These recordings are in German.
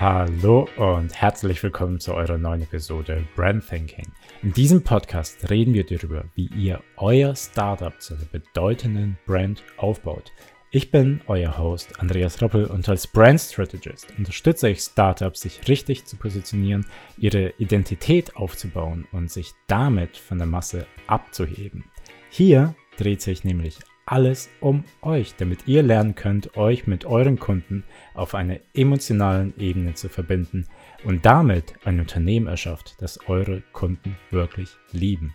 Hallo und herzlich willkommen zu eurer neuen Episode Brand Thinking. In diesem Podcast reden wir darüber, wie ihr euer Startup zu einer bedeutenden Brand aufbaut. Ich bin euer Host Andreas Roppel und als Brand Strategist unterstütze ich Startups, sich richtig zu positionieren, ihre Identität aufzubauen und sich damit von der Masse abzuheben. Hier dreht sich nämlich alles um euch, damit ihr lernen könnt, euch mit euren Kunden auf einer emotionalen Ebene zu verbinden und damit ein Unternehmen erschafft, das eure Kunden wirklich lieben.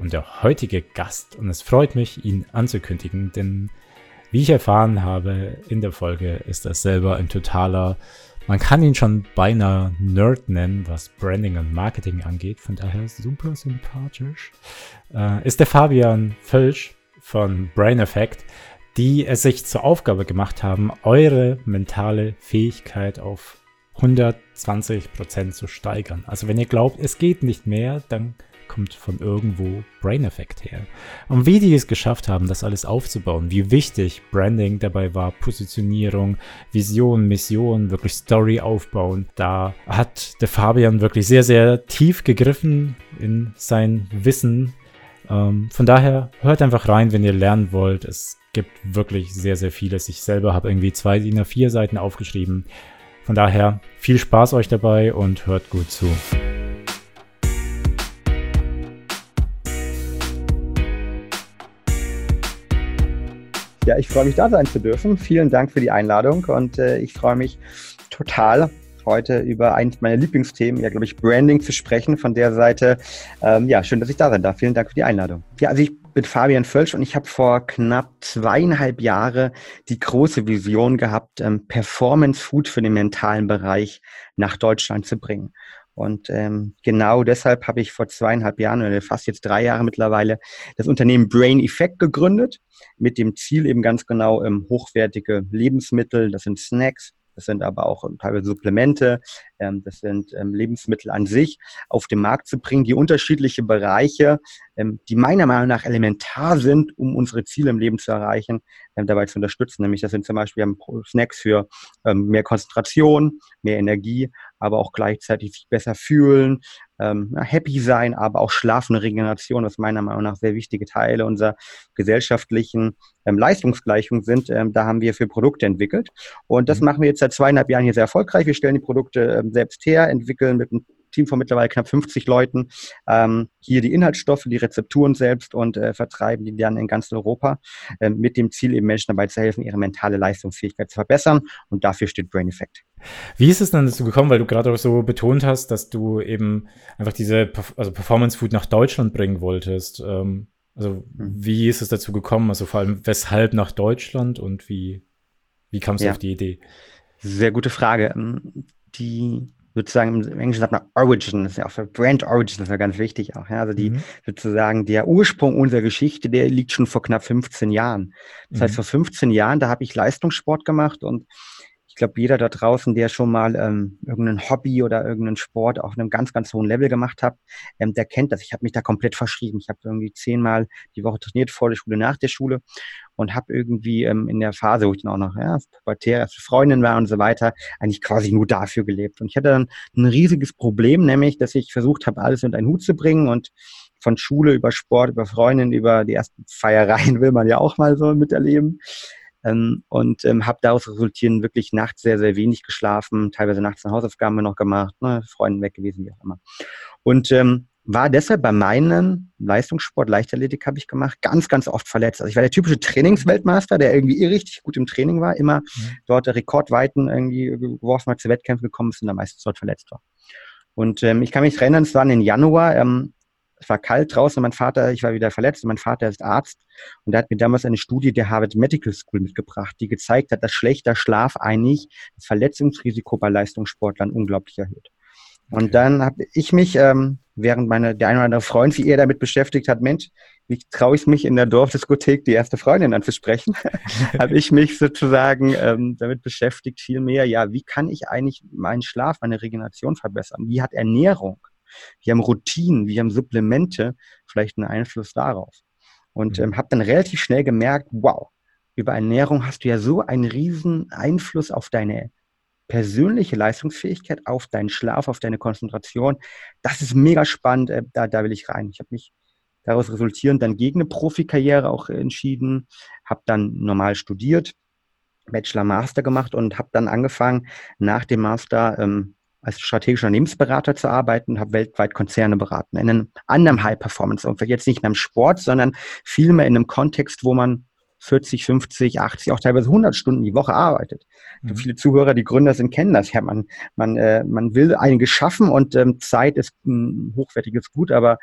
Und der heutige Gast, und es freut mich, ihn anzukündigen, denn wie ich erfahren habe in der Folge, ist er selber ein totaler, man kann ihn schon beinahe Nerd nennen, was Branding und Marketing angeht, von daher super sympathisch, äh, ist der Fabian Völsch von Brain Effect, die es sich zur Aufgabe gemacht haben, eure mentale Fähigkeit auf 120% zu steigern. Also wenn ihr glaubt, es geht nicht mehr, dann kommt von irgendwo Brain Effect her. Und wie die es geschafft haben, das alles aufzubauen, wie wichtig Branding dabei war, Positionierung, Vision, Mission, wirklich Story aufbauen, da hat der Fabian wirklich sehr, sehr tief gegriffen in sein Wissen ähm, von daher hört einfach rein, wenn ihr lernen wollt. Es gibt wirklich sehr, sehr vieles. Ich selber habe irgendwie zwei DIN A4 Seiten aufgeschrieben. Von daher viel Spaß euch dabei und hört gut zu. Ja, ich freue mich da sein zu dürfen. Vielen Dank für die Einladung und äh, ich freue mich total heute über eines meiner Lieblingsthemen, ja, glaube ich, Branding zu sprechen. Von der Seite, ähm, ja, schön, dass ich da sein darf. Vielen Dank für die Einladung. Ja, also ich bin Fabian Völsch und ich habe vor knapp zweieinhalb Jahre die große Vision gehabt, ähm, Performance Food für den mentalen Bereich nach Deutschland zu bringen. Und ähm, genau deshalb habe ich vor zweieinhalb Jahren oder fast jetzt drei Jahre mittlerweile das Unternehmen Brain Effect gegründet, mit dem Ziel eben ganz genau ähm, hochwertige Lebensmittel, das sind Snacks, das sind aber auch teilweise Supplemente, ähm, das sind ähm, Lebensmittel an sich, auf den Markt zu bringen, die unterschiedliche Bereiche, ähm, die meiner Meinung nach elementar sind, um unsere Ziele im Leben zu erreichen, dabei zu unterstützen. Nämlich das sind zum Beispiel Snacks für mehr Konzentration, mehr Energie, aber auch gleichzeitig sich besser fühlen, ähm, happy sein, aber auch Schlaf und Regeneration, was meiner Meinung nach sehr wichtige Teile unserer gesellschaftlichen ähm, Leistungsgleichung sind. Ähm, da haben wir für Produkte entwickelt. Und das mhm. machen wir jetzt seit zweieinhalb Jahren hier sehr erfolgreich. Wir stellen die Produkte ähm, selbst her, entwickeln mit einem Team von mittlerweile knapp 50 Leuten ähm, hier die Inhaltsstoffe, die Rezepturen selbst und äh, vertreiben die dann in ganz Europa äh, mit dem Ziel, eben Menschen dabei zu helfen, ihre mentale Leistungsfähigkeit zu verbessern. Und dafür steht Brain Effect. Wie ist es dann dazu gekommen, weil du gerade auch so betont hast, dass du eben einfach diese also Performance Food nach Deutschland bringen wolltest? Ähm, also mhm. wie ist es dazu gekommen? Also vor allem weshalb nach Deutschland und wie, wie kamst du ja. auf die Idee? Sehr gute Frage. Ähm, die sozusagen im Englischen sagt man Origin, das ist ja auch für Brand Origin, das ist ja ganz wichtig auch. Ja? Also die mhm. sozusagen der Ursprung unserer Geschichte, der liegt schon vor knapp 15 Jahren. Das mhm. heißt, vor 15 Jahren, da habe ich Leistungssport gemacht und glaube, jeder da draußen, der schon mal ähm, irgendein Hobby oder irgendeinen Sport auf einem ganz, ganz hohen Level gemacht hat, ähm, der kennt das. Ich habe mich da komplett verschrieben. Ich habe irgendwie zehnmal die Woche trainiert, vor der Schule, nach der Schule und habe irgendwie ähm, in der Phase, wo ich dann auch noch ja, pubertär Freundin war und so weiter, eigentlich quasi nur dafür gelebt. Und ich hatte dann ein riesiges Problem, nämlich, dass ich versucht habe, alles unter einen Hut zu bringen und von Schule über Sport, über Freundin, über die ersten Feiereien will man ja auch mal so miterleben. Ähm, und ähm, habe daraus resultieren wirklich nachts sehr, sehr wenig geschlafen, teilweise nachts eine Hausaufgaben noch gemacht, ne, Freunden weg gewesen, wie auch immer. Und ähm, war deshalb bei meinem Leistungssport, Leichtathletik habe ich gemacht, ganz, ganz oft verletzt. Also ich war der typische Trainingsweltmeister, der irgendwie richtig gut im Training war, immer mhm. dort Rekordweiten irgendwie geworfen hat, zu Wettkämpfen gekommen ist und dann meistens dort verletzt war. Und ähm, ich kann mich erinnern, es war im Januar, ähm, es war kalt draußen, mein Vater, ich war wieder verletzt, mein Vater ist Arzt und er hat mir damals eine Studie der Harvard Medical School mitgebracht, die gezeigt hat, dass schlechter Schlaf eigentlich das Verletzungsrisiko bei Leistungssportlern unglaublich erhöht. Und okay. dann habe ich mich, ähm, während meine, der eine oder andere Freund, wie er damit beschäftigt hat, Mensch, wie traue ich mich in der Dorfdiskothek die erste Freundin anzusprechen, habe ich mich sozusagen ähm, damit beschäftigt, viel mehr, ja, wie kann ich eigentlich meinen Schlaf, meine Regeneration verbessern? Wie hat Ernährung wir haben Routinen, wir haben Supplemente, vielleicht einen Einfluss darauf. Und mhm. ähm, habe dann relativ schnell gemerkt, wow, über Ernährung hast du ja so einen riesen Einfluss auf deine persönliche Leistungsfähigkeit, auf deinen Schlaf, auf deine Konzentration. Das ist mega spannend, äh, da, da will ich rein. Ich habe mich daraus resultierend dann gegen eine Profikarriere auch entschieden, habe dann normal studiert, Bachelor, Master gemacht und habe dann angefangen, nach dem Master ähm, als strategischer Unternehmensberater zu arbeiten, habe weltweit Konzerne beraten, in einem anderen High-Performance-Umfeld, jetzt nicht mehr im Sport, sondern vielmehr in einem Kontext, wo man 40, 50, 80, auch teilweise 100 Stunden die Woche arbeitet. Mhm. Viele Zuhörer, die Gründer sind, kennen das. Ja, man, man, äh, man will einiges schaffen und ähm, Zeit ist ein hochwertiges Gut, aber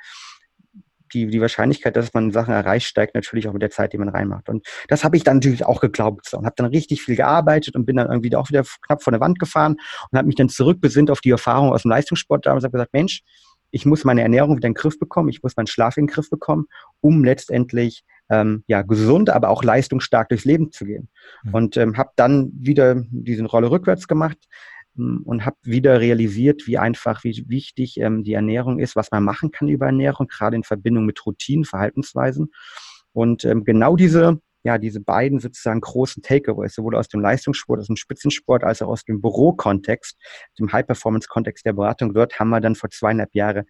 die, die Wahrscheinlichkeit, dass man Sachen erreicht, steigt natürlich auch mit der Zeit, die man reinmacht. Und das habe ich dann natürlich auch geglaubt so, und habe dann richtig viel gearbeitet und bin dann irgendwie auch wieder knapp vor der Wand gefahren und habe mich dann zurückbesinnt auf die Erfahrung aus dem Leistungssport damals und habe gesagt, Mensch, ich muss meine Ernährung wieder in den Griff bekommen, ich muss meinen Schlaf in den Griff bekommen, um letztendlich ähm, ja, gesund, aber auch leistungsstark durchs Leben zu gehen. Mhm. Und ähm, habe dann wieder diese Rolle rückwärts gemacht, und habe wieder realisiert, wie einfach, wie wichtig ähm, die Ernährung ist, was man machen kann über Ernährung, gerade in Verbindung mit Routinen, Verhaltensweisen. Und ähm, genau diese, ja, diese beiden sozusagen großen Takeaways, sowohl aus dem Leistungssport, aus dem Spitzensport, als auch aus dem Bürokontext, dem High-Performance-Kontext der Beratung dort, haben wir dann vor zweieinhalb Jahren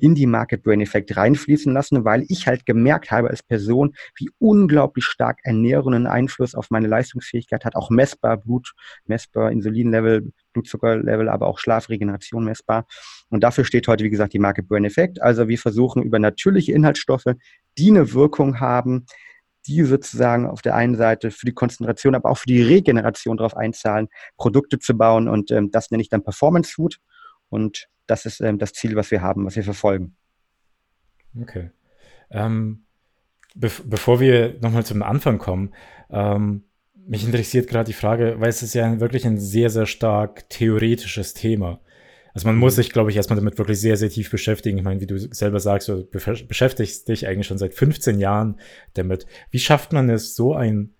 in die Market Brain Effekt reinfließen lassen, weil ich halt gemerkt habe als Person, wie unglaublich stark Ernährung einen Einfluss auf meine Leistungsfähigkeit hat, auch messbar, Blut messbar, Insulinlevel, Blutzuckerlevel, aber auch Schlafregeneration messbar. Und dafür steht heute, wie gesagt, die Market Brain Effekt. Also wir versuchen über natürliche Inhaltsstoffe, die eine Wirkung haben, die sozusagen auf der einen Seite für die Konzentration, aber auch für die Regeneration darauf einzahlen, Produkte zu bauen. Und ähm, das nenne ich dann Performance Food. Und das ist ähm, das Ziel, was wir haben, was wir verfolgen. Okay. Ähm, be bevor wir nochmal zum Anfang kommen, ähm, mich interessiert gerade die Frage, weil es ist ja wirklich ein sehr, sehr stark theoretisches Thema. Also man muss mhm. sich, glaube ich, erstmal damit wirklich sehr, sehr tief beschäftigen. Ich meine, wie du selber sagst, du beschäftigst dich eigentlich schon seit 15 Jahren damit. Wie schafft man es, so ein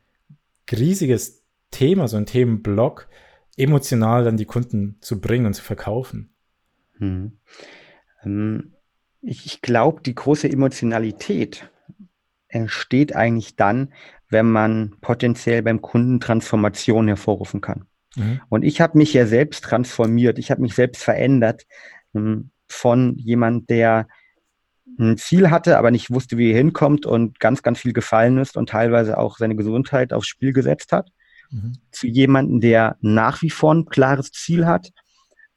riesiges Thema, so ein Themenblock, emotional dann die Kunden zu bringen und zu verkaufen? Hm. Ähm, ich ich glaube, die große Emotionalität entsteht eigentlich dann, wenn man potenziell beim Kunden Transformation hervorrufen kann. Mhm. Und ich habe mich ja selbst transformiert, ich habe mich selbst verändert ähm, von jemand, der ein Ziel hatte, aber nicht wusste, wie er hinkommt und ganz, ganz viel gefallen ist und teilweise auch seine Gesundheit aufs Spiel gesetzt hat, mhm. zu jemandem, der nach wie vor ein klares Ziel hat,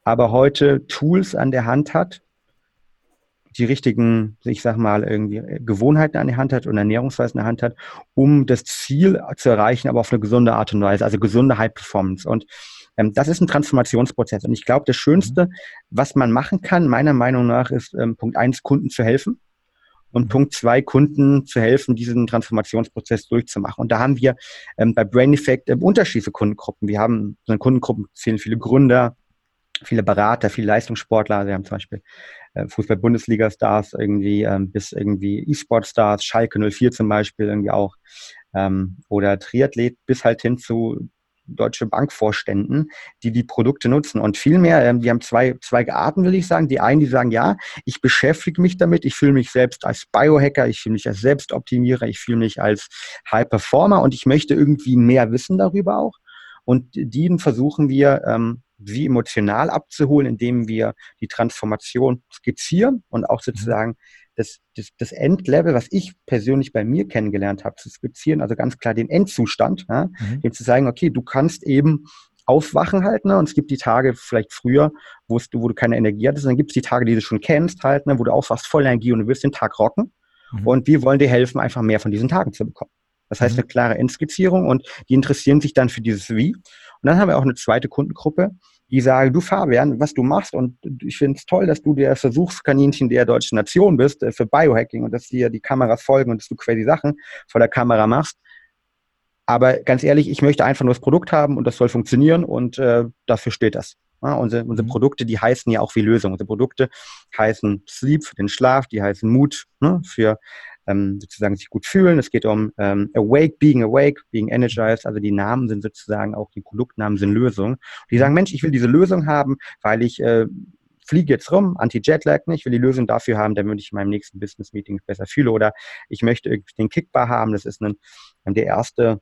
aber heute Tools an der Hand hat, die richtigen, ich sag mal, irgendwie Gewohnheiten an der Hand hat und Ernährungsweisen an der Hand hat, um das Ziel zu erreichen, aber auf eine gesunde Art und Weise, also gesunde High Performance. Und ähm, das ist ein Transformationsprozess. Und ich glaube, das Schönste, was man machen kann, meiner Meinung nach, ist ähm, Punkt eins, Kunden zu helfen. Und mhm. Punkt zwei, Kunden zu helfen, diesen Transformationsprozess durchzumachen. Und da haben wir ähm, bei Brain Effect ähm, unterschiedliche Kundengruppen. Wir haben so eine Kundengruppen, zählen viele Gründer, viele Berater, viele Leistungssportler. Wir haben zum Beispiel äh, Fußball-Bundesliga-Stars irgendwie ähm, bis irgendwie E-Sport-Stars, Schalke 04 zum Beispiel irgendwie auch ähm, oder Triathlet bis halt hin zu deutsche Bankvorständen, die die Produkte nutzen. Und vielmehr, äh, wir haben zwei, zwei Arten, will ich sagen. Die einen, die sagen, ja, ich beschäftige mich damit, ich fühle mich selbst als Biohacker, ich fühle mich als Selbstoptimierer, ich fühle mich als High Performer und ich möchte irgendwie mehr wissen darüber auch. Und die versuchen wir ähm, sie emotional abzuholen, indem wir die Transformation skizzieren und auch mhm. sozusagen das, das, das Endlevel, was ich persönlich bei mir kennengelernt habe, zu skizzieren, also ganz klar den Endzustand, ja, mhm. dem zu sagen, okay, du kannst eben aufwachen halt, ne? Und es gibt die Tage vielleicht früher, wo du, wo du keine Energie hattest, und dann gibt es die Tage, die du schon kennst halt, ne, wo du aufwachst voll Energie und du willst den Tag rocken. Mhm. Und wir wollen dir helfen, einfach mehr von diesen Tagen zu bekommen. Das heißt, mhm. eine klare Endskizzierung und die interessieren sich dann für dieses Wie. Und dann haben wir auch eine zweite Kundengruppe, die sagen, du Fabian, was du machst und ich finde es toll, dass du der Versuchskaninchen der deutschen Nation bist äh, für Biohacking und dass dir die Kameras folgen und dass du quasi Sachen vor der Kamera machst. Aber ganz ehrlich, ich möchte einfach nur das Produkt haben und das soll funktionieren und äh, dafür steht das. Ja, unsere, unsere mhm. Produkte, die heißen ja auch wie Lösungen. Unsere Produkte heißen Sleep für den Schlaf, die heißen Mut ne, für ähm, sozusagen sich gut fühlen. Es geht um ähm, Awake, Being Awake, Being Energized. Also die Namen sind sozusagen auch, die Produktnamen sind Lösungen. Die sagen, Mensch, ich will diese Lösung haben, weil ich äh, fliege jetzt rum, Anti-Jetlag, ne? ich will die Lösung dafür haben, damit ich in meinem nächsten Business-Meeting besser fühle. Oder ich möchte den Kickbar haben, das ist ein, der erste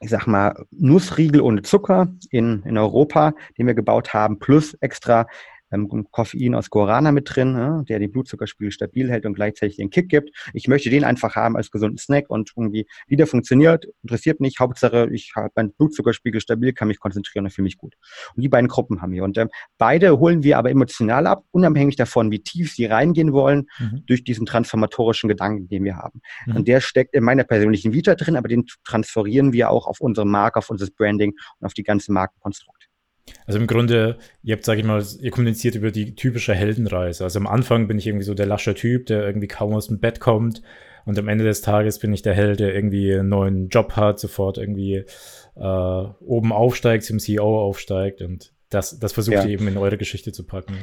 ich sag mal, Nussriegel ohne Zucker in, in Europa, den wir gebaut haben, plus extra ähm, Koffein aus Guarana mit drin, ja, der den Blutzuckerspiegel stabil hält und gleichzeitig den Kick gibt. Ich möchte den einfach haben als gesunden Snack und irgendwie wieder funktioniert, interessiert mich. Hauptsache, ich habe meinen Blutzuckerspiegel stabil, kann mich konzentrieren und fühle mich gut. Und die beiden Gruppen haben wir. Und ähm, beide holen wir aber emotional ab, unabhängig davon, wie tief sie reingehen wollen, mhm. durch diesen transformatorischen Gedanken, den wir haben. Mhm. Und der steckt in meiner persönlichen Vita drin, aber den transferieren wir auch auf unsere Marke, auf unser Branding und auf die ganze Markenkonstrukt. Also im Grunde, ihr habt, sag ich mal, ihr kommuniziert über die typische Heldenreise. Also am Anfang bin ich irgendwie so der lasche Typ, der irgendwie kaum aus dem Bett kommt. Und am Ende des Tages bin ich der Held, der irgendwie einen neuen Job hat, sofort irgendwie äh, oben aufsteigt, zum CEO aufsteigt. Und das, das versucht ja. ihr eben in eure Geschichte zu packen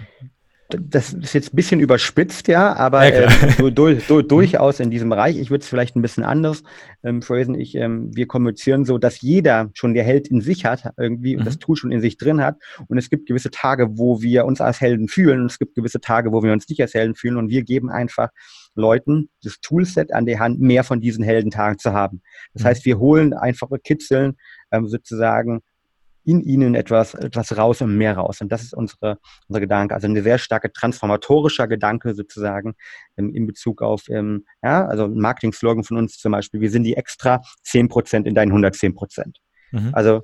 das ist jetzt ein bisschen überspitzt, ja, aber ja, äh, du, du, durchaus in diesem Bereich. Ich würde es vielleicht ein bisschen anders ähm, phrasen. Ich, ähm, wir kommunizieren so, dass jeder schon der Held in sich hat irgendwie mhm. und das. Tool schon in sich drin hat. Und es gibt gewisse Tage, wo wir uns als Helden fühlen und es gibt gewisse Tage, wo wir uns nicht als Helden fühlen und wir geben einfach Leuten das Toolset an die Hand, mehr von diesen Heldentagen zu haben. Das mhm. heißt, wir holen einfach kitzeln ähm, sozusagen in ihnen etwas, etwas raus und mehr raus. Und das ist unsere, unser Gedanke. Also ein sehr starker transformatorischer Gedanke sozusagen ähm, in Bezug auf, ähm, ja, also ein Marketing-Slogan von uns zum Beispiel, wir sind die extra 10% in deinen 110%. Mhm. Also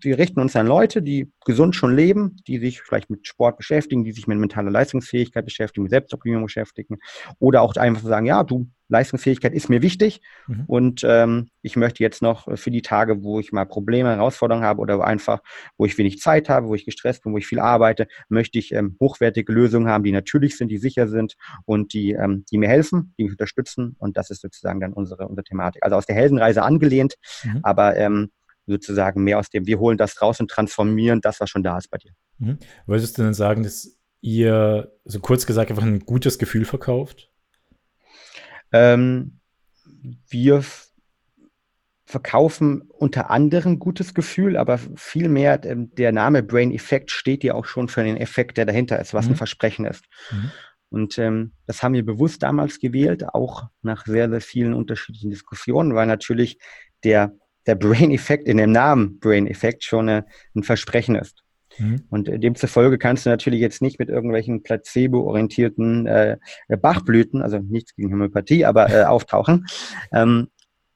wir richten uns an Leute, die gesund schon leben, die sich vielleicht mit Sport beschäftigen, die sich mit mentaler Leistungsfähigkeit beschäftigen, mit Selbstoptimierung beschäftigen oder auch einfach sagen, ja, du, Leistungsfähigkeit ist mir wichtig mhm. und ähm, ich möchte jetzt noch für die Tage, wo ich mal Probleme, Herausforderungen habe oder einfach, wo ich wenig Zeit habe, wo ich gestresst bin, wo ich viel arbeite, möchte ich ähm, hochwertige Lösungen haben, die natürlich sind, die sicher sind und die, ähm, die mir helfen, die mich unterstützen und das ist sozusagen dann unsere, unsere Thematik. Also aus der Heldenreise angelehnt, mhm. aber ähm, sozusagen mehr aus dem, wir holen das raus und transformieren das, was schon da ist bei dir. Mhm. Wolltest du denn sagen, dass ihr, so kurz gesagt, einfach ein gutes Gefühl verkauft? Ähm, wir verkaufen unter anderem gutes Gefühl, aber vielmehr ähm, der Name Brain Effect steht ja auch schon für den Effekt, der dahinter ist, was mhm. ein Versprechen ist. Mhm. Und ähm, das haben wir bewusst damals gewählt, auch nach sehr, sehr vielen unterschiedlichen Diskussionen, weil natürlich der der Brain-Effekt in dem Namen Brain-Effekt schon eine, ein Versprechen ist. Mhm. Und demzufolge kannst du natürlich jetzt nicht mit irgendwelchen placebo-orientierten äh, Bachblüten, also nichts gegen Homöopathie, aber äh, auftauchen. Ähm,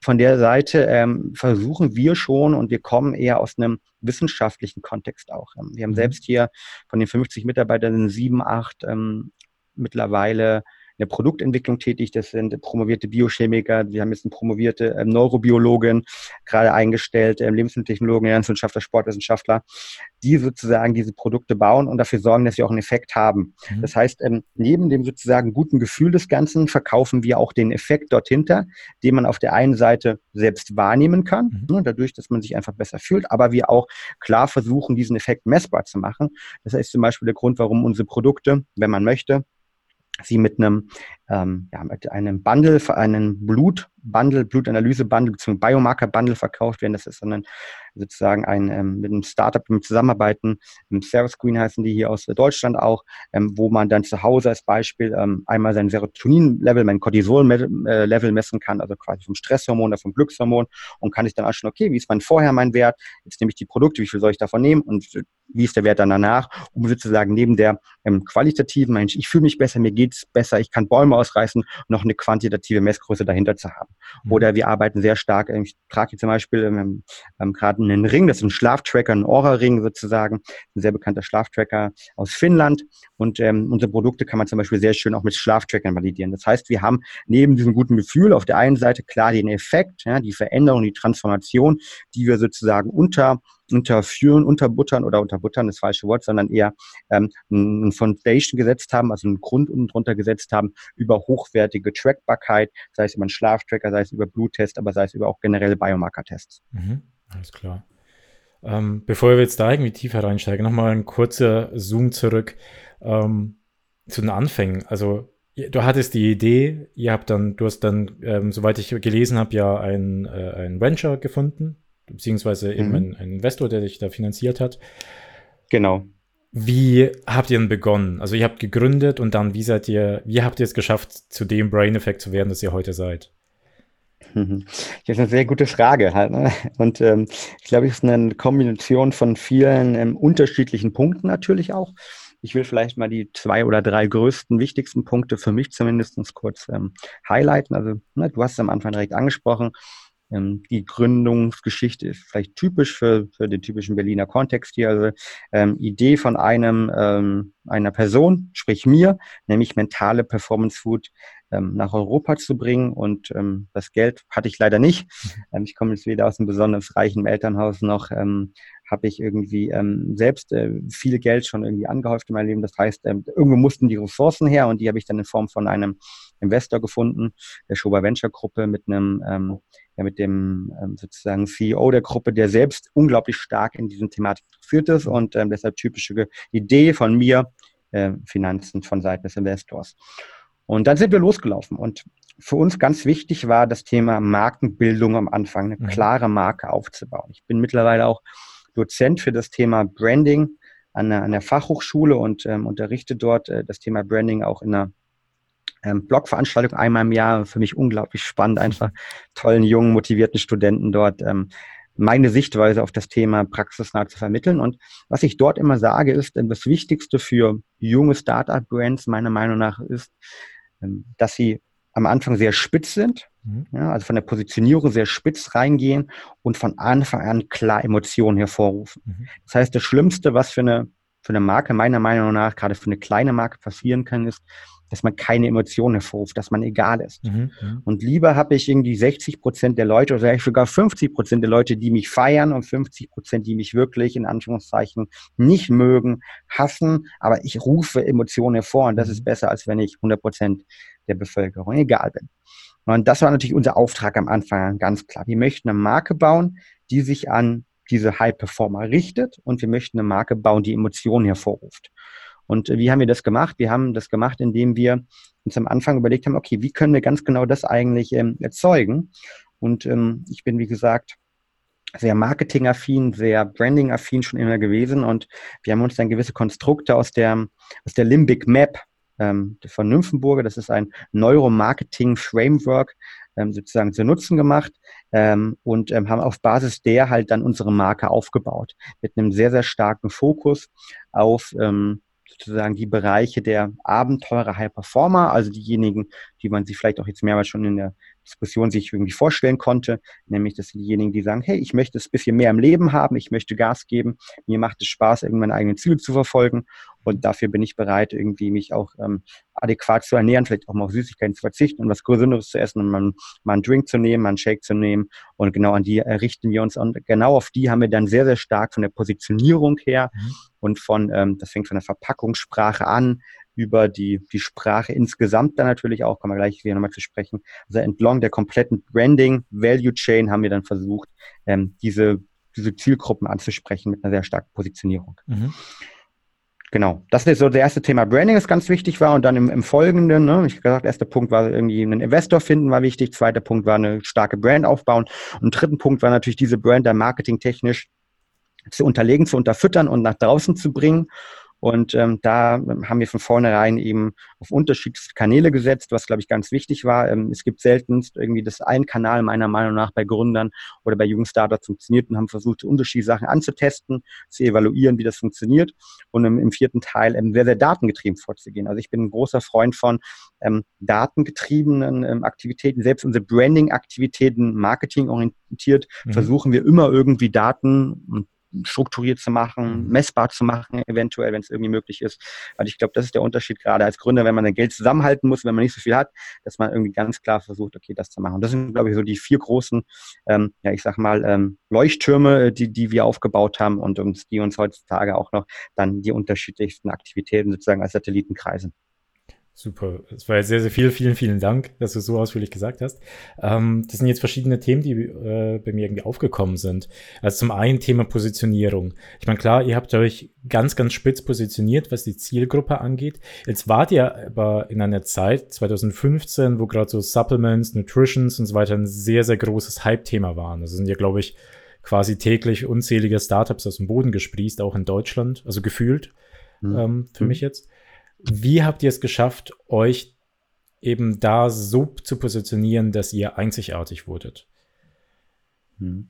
von der Seite ähm, versuchen wir schon und wir kommen eher aus einem wissenschaftlichen Kontext auch. Ähm, wir haben mhm. selbst hier von den 50 Mitarbeitern sieben, acht ähm, mittlerweile der Produktentwicklung tätig. Das sind promovierte Biochemiker, wir haben jetzt eine promovierte ähm, Neurobiologin gerade eingestellt, ähm, Lebensmitteltechnologen, Ernstwissenschaftler, Sportwissenschaftler, die sozusagen diese Produkte bauen und dafür sorgen, dass wir auch einen Effekt haben. Mhm. Das heißt, ähm, neben dem sozusagen guten Gefühl des Ganzen verkaufen wir auch den Effekt dort hinter, den man auf der einen Seite selbst wahrnehmen kann, mhm. ne, dadurch, dass man sich einfach besser fühlt, aber wir auch klar versuchen, diesen Effekt messbar zu machen. Das heißt zum Beispiel der Grund, warum unsere Produkte, wenn man möchte, sie mit einem, ähm, ja, mit einem Bundle, einem Blutbundle, Blutanalyse-Bundle bzw. Biomarker-Bundle verkauft werden. Das ist dann sozusagen ein, ähm, mit einem Startup mit zusammenarbeiten. Im Service Screen heißen die hier aus Deutschland auch, ähm, wo man dann zu Hause als Beispiel ähm, einmal sein Serotonin-Level, mein Cortisol-Level messen kann, also quasi vom Stresshormon oder vom Glückshormon und kann ich dann schon, okay, wie ist mein vorher mein Wert? Jetzt nehme ich die Produkte, wie viel soll ich davon nehmen und wie ist der Wert dann danach, um sozusagen neben der ähm, qualitativen, ich fühle mich besser, mir geht's besser, ich kann Bäume ausreißen, noch eine quantitative Messgröße dahinter zu haben. Mhm. Oder wir arbeiten sehr stark, ähm, ich trage hier zum Beispiel ähm, ähm, gerade einen Ring, das ist ein Schlaftracker, ein Aura-Ring sozusagen, ein sehr bekannter Schlaftracker aus Finnland und ähm, unsere Produkte kann man zum Beispiel sehr schön auch mit Schlaftrackern validieren. Das heißt, wir haben neben diesem guten Gefühl auf der einen Seite klar den Effekt, ja, die Veränderung, die Transformation, die wir sozusagen unter unterführen, unterbuttern oder unterbuttern das falsche Wort, sondern eher ähm, ein Foundation gesetzt haben, also einen Grund unten drunter gesetzt haben über hochwertige Trackbarkeit, sei es über einen Schlaftracker, sei es über Bluttest, aber sei es über auch generelle Biomarker-Tests. Mhm, alles klar. Ähm, bevor wir jetzt da irgendwie tiefer reinsteigen, nochmal ein kurzer Zoom zurück ähm, zu den Anfängen. Also du hattest die Idee, ihr habt dann, du hast dann, ähm, soweit ich gelesen habe, ja ein, äh, ein Venture gefunden, beziehungsweise eben mhm. ein, ein Investor, der dich da finanziert hat. Genau. Wie habt ihr denn begonnen? Also ihr habt gegründet und dann, wie seid ihr, wie habt ihr es geschafft, zu dem Brain Effect zu werden, das ihr heute seid? Das ist eine sehr gute Frage halt. Ne? Und ähm, ich glaube, es ist eine Kombination von vielen ähm, unterschiedlichen Punkten natürlich auch. Ich will vielleicht mal die zwei oder drei größten, wichtigsten Punkte für mich zumindest kurz ähm, highlighten. Also, ne, du hast es am Anfang direkt angesprochen. Ähm, die Gründungsgeschichte ist vielleicht typisch für, für den typischen Berliner Kontext hier. Also ähm, Idee von einem ähm, einer Person, sprich mir, nämlich mentale Performance Food ähm, nach Europa zu bringen. Und ähm, das Geld hatte ich leider nicht. Mhm. Ähm, ich komme jetzt weder aus einem besonders reichen Elternhaus noch ähm, habe ich irgendwie ähm, selbst äh, viel Geld schon irgendwie angehäuft in meinem Leben. Das heißt, ähm, irgendwo mussten die Ressourcen her und die habe ich dann in Form von einem Investor gefunden, der Schober Venture Gruppe mit einem ähm, ja, mit dem ähm, sozusagen CEO der Gruppe, der selbst unglaublich stark in diesen Thematik geführt ist und ähm, deshalb typische Idee von mir, äh, Finanzen von Seiten des Investors. Und dann sind wir losgelaufen und für uns ganz wichtig war das Thema Markenbildung am Anfang, eine mhm. klare Marke aufzubauen. Ich bin mittlerweile auch Dozent für das Thema Branding an der, an der Fachhochschule und ähm, unterrichte dort äh, das Thema Branding auch in einer ähm, Blogveranstaltung einmal im Jahr. Für mich unglaublich spannend, einfach tollen, jungen, motivierten Studenten dort ähm, meine Sichtweise auf das Thema praxisnah zu vermitteln. Und was ich dort immer sage, ist, das Wichtigste für junge Startup-Brands meiner Meinung nach ist, dass sie am Anfang sehr spitz sind, mhm. ja, also von der Positionierung sehr spitz reingehen und von Anfang an klar Emotionen hervorrufen. Mhm. Das heißt, das Schlimmste, was für eine, für eine Marke meiner Meinung nach, gerade für eine kleine Marke passieren kann, ist, dass man keine Emotionen hervorruft, dass man egal ist. Mhm, mhm. und lieber habe ich irgendwie 60 Prozent der Leute oder vielleicht sogar 50 Prozent der Leute, die mich feiern und 50 Prozent, die mich wirklich in Anführungszeichen nicht mögen, hassen, aber ich rufe Emotionen hervor und das ist mhm. besser, als wenn ich 100 Prozent der Bevölkerung egal bin. Und das war natürlich unser Auftrag am Anfang ganz klar. Wir möchten eine Marke bauen, die sich an diese High Performer richtet und wir möchten eine Marke bauen, die Emotionen hervorruft. Und wie haben wir das gemacht? Wir haben das gemacht, indem wir uns am Anfang überlegt haben, okay, wie können wir ganz genau das eigentlich ähm, erzeugen? Und ähm, ich bin, wie gesagt, sehr marketingaffin, sehr brandingaffin schon immer gewesen und wir haben uns dann gewisse Konstrukte aus der, aus der Limbic Map ähm, von Nymphenburger, das ist ein Neuromarketing-Framework, ähm, sozusagen zu Nutzen gemacht ähm, und ähm, haben auf Basis der halt dann unsere Marke aufgebaut mit einem sehr, sehr starken Fokus auf ähm, sozusagen die Bereiche der Abenteurer High Performer, also diejenigen, die man sich vielleicht auch jetzt mehrmals schon in der Diskussion sich irgendwie vorstellen konnte, nämlich dass diejenigen, die sagen, hey, ich möchte es ein bisschen mehr im Leben haben, ich möchte Gas geben, mir macht es Spaß, irgendwie meine eigenen Ziele zu verfolgen und dafür bin ich bereit, irgendwie mich auch ähm, adäquat zu ernähren, vielleicht auch mal auf Süßigkeiten zu verzichten und was Gesünderes zu essen und mal, mal einen Drink zu nehmen, mal einen Shake zu nehmen und genau an die richten wir uns und genau auf die haben wir dann sehr, sehr stark von der Positionierung her mhm. und von, ähm, das fängt von der Verpackungssprache an, über die, die Sprache insgesamt dann natürlich auch, kommen wir gleich wieder nochmal zu sprechen. Also entlang der kompletten Branding, Value Chain haben wir dann versucht, ähm, diese, diese Zielgruppen anzusprechen mit einer sehr starken Positionierung. Mhm. Genau, das ist so das erste Thema Branding, das ganz wichtig war. Und dann im, im Folgenden, ne, ich gesagt, erster Punkt war irgendwie einen Investor finden, war wichtig. Zweiter Punkt war eine starke Brand aufbauen. Und dritten Punkt war natürlich diese Brand dann marketingtechnisch zu unterlegen, zu unterfüttern und nach draußen zu bringen. Und ähm, da haben wir von vornherein eben auf unterschiedliche Kanäle gesetzt, was, glaube ich, ganz wichtig war. Ähm, es gibt selten irgendwie, dass ein Kanal meiner Meinung nach bei Gründern oder bei jungen Startups funktioniert und haben versucht, unterschiedliche Sachen anzutesten, zu evaluieren, wie das funktioniert und im, im vierten Teil ähm, sehr, sehr datengetrieben vorzugehen. Also ich bin ein großer Freund von ähm, datengetriebenen ähm, Aktivitäten, selbst unsere Branding-Aktivitäten, marketingorientiert, mhm. versuchen wir immer irgendwie Daten und strukturiert zu machen, mhm. messbar zu machen, eventuell, wenn es irgendwie möglich ist. Weil ich glaube, das ist der Unterschied gerade als Gründer, wenn man sein Geld zusammenhalten muss, wenn man nicht so viel hat, dass man irgendwie ganz klar versucht, okay, das zu machen. Und das sind, glaube ich, so die vier großen, ähm, ja, ich sag mal, ähm, Leuchttürme, die, die wir aufgebaut haben und uns, die uns heutzutage auch noch dann die unterschiedlichsten Aktivitäten sozusagen als Satelliten kreisen. Super. Es war sehr, sehr viel. Vielen, vielen Dank, dass du so ausführlich gesagt hast. Ähm, das sind jetzt verschiedene Themen, die äh, bei mir irgendwie aufgekommen sind. Also zum einen Thema Positionierung. Ich meine, klar, ihr habt euch ganz, ganz spitz positioniert, was die Zielgruppe angeht. Jetzt wart ihr aber in einer Zeit, 2015, wo gerade so Supplements, Nutritions und so weiter ein sehr, sehr großes Hype-Thema waren. Also sind ja, glaube ich, quasi täglich unzählige Startups aus dem Boden gesprießt, auch in Deutschland, also gefühlt, mhm. ähm, für mhm. mich jetzt. Wie habt ihr es geschafft, euch eben da so zu positionieren, dass ihr einzigartig wurdet? Hm.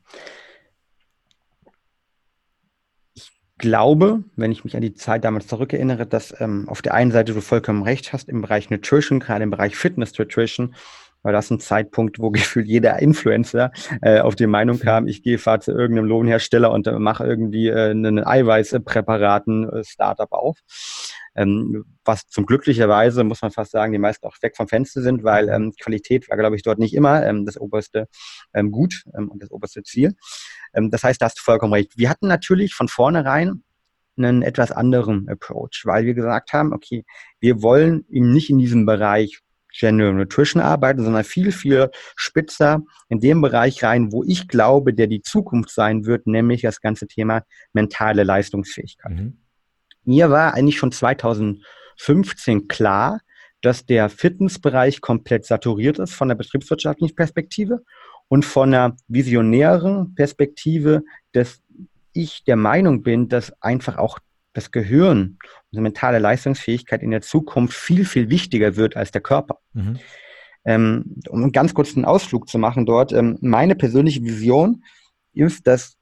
Ich glaube, wenn ich mich an die Zeit damals zurückerinnere, dass ähm, auf der einen Seite du vollkommen recht hast im Bereich Nutrition, gerade im Bereich Fitness Nutrition, weil das ein Zeitpunkt, wo gefühlt jeder Influencer äh, auf die Meinung kam, ich gehe, fahre zu irgendeinem Lohnhersteller und äh, mache irgendwie äh, einen Eiweißpräparaten äh, auf. Ähm, was zum glücklicherweise, muss man fast sagen, die meisten auch weg vom Fenster sind, weil ähm, Qualität war, glaube ich, dort nicht immer ähm, das oberste ähm, Gut ähm, und das oberste Ziel. Ähm, das heißt, da hast du vollkommen recht. Wir hatten natürlich von vornherein einen etwas anderen Approach, weil wir gesagt haben, okay, wir wollen eben nicht in diesem Bereich General Nutrition arbeiten, sondern viel, viel spitzer in dem Bereich rein, wo ich glaube, der die Zukunft sein wird, nämlich das ganze Thema mentale Leistungsfähigkeit. Mhm. Mir war eigentlich schon 2015 klar, dass der Fitnessbereich komplett saturiert ist von der betriebswirtschaftlichen Perspektive und von einer visionären Perspektive, dass ich der Meinung bin, dass einfach auch das Gehirn, unsere mentale Leistungsfähigkeit in der Zukunft viel, viel wichtiger wird als der Körper. Mhm. Ähm, um einen ganz kurzen Ausflug zu machen dort, ähm, meine persönliche Vision ist, dass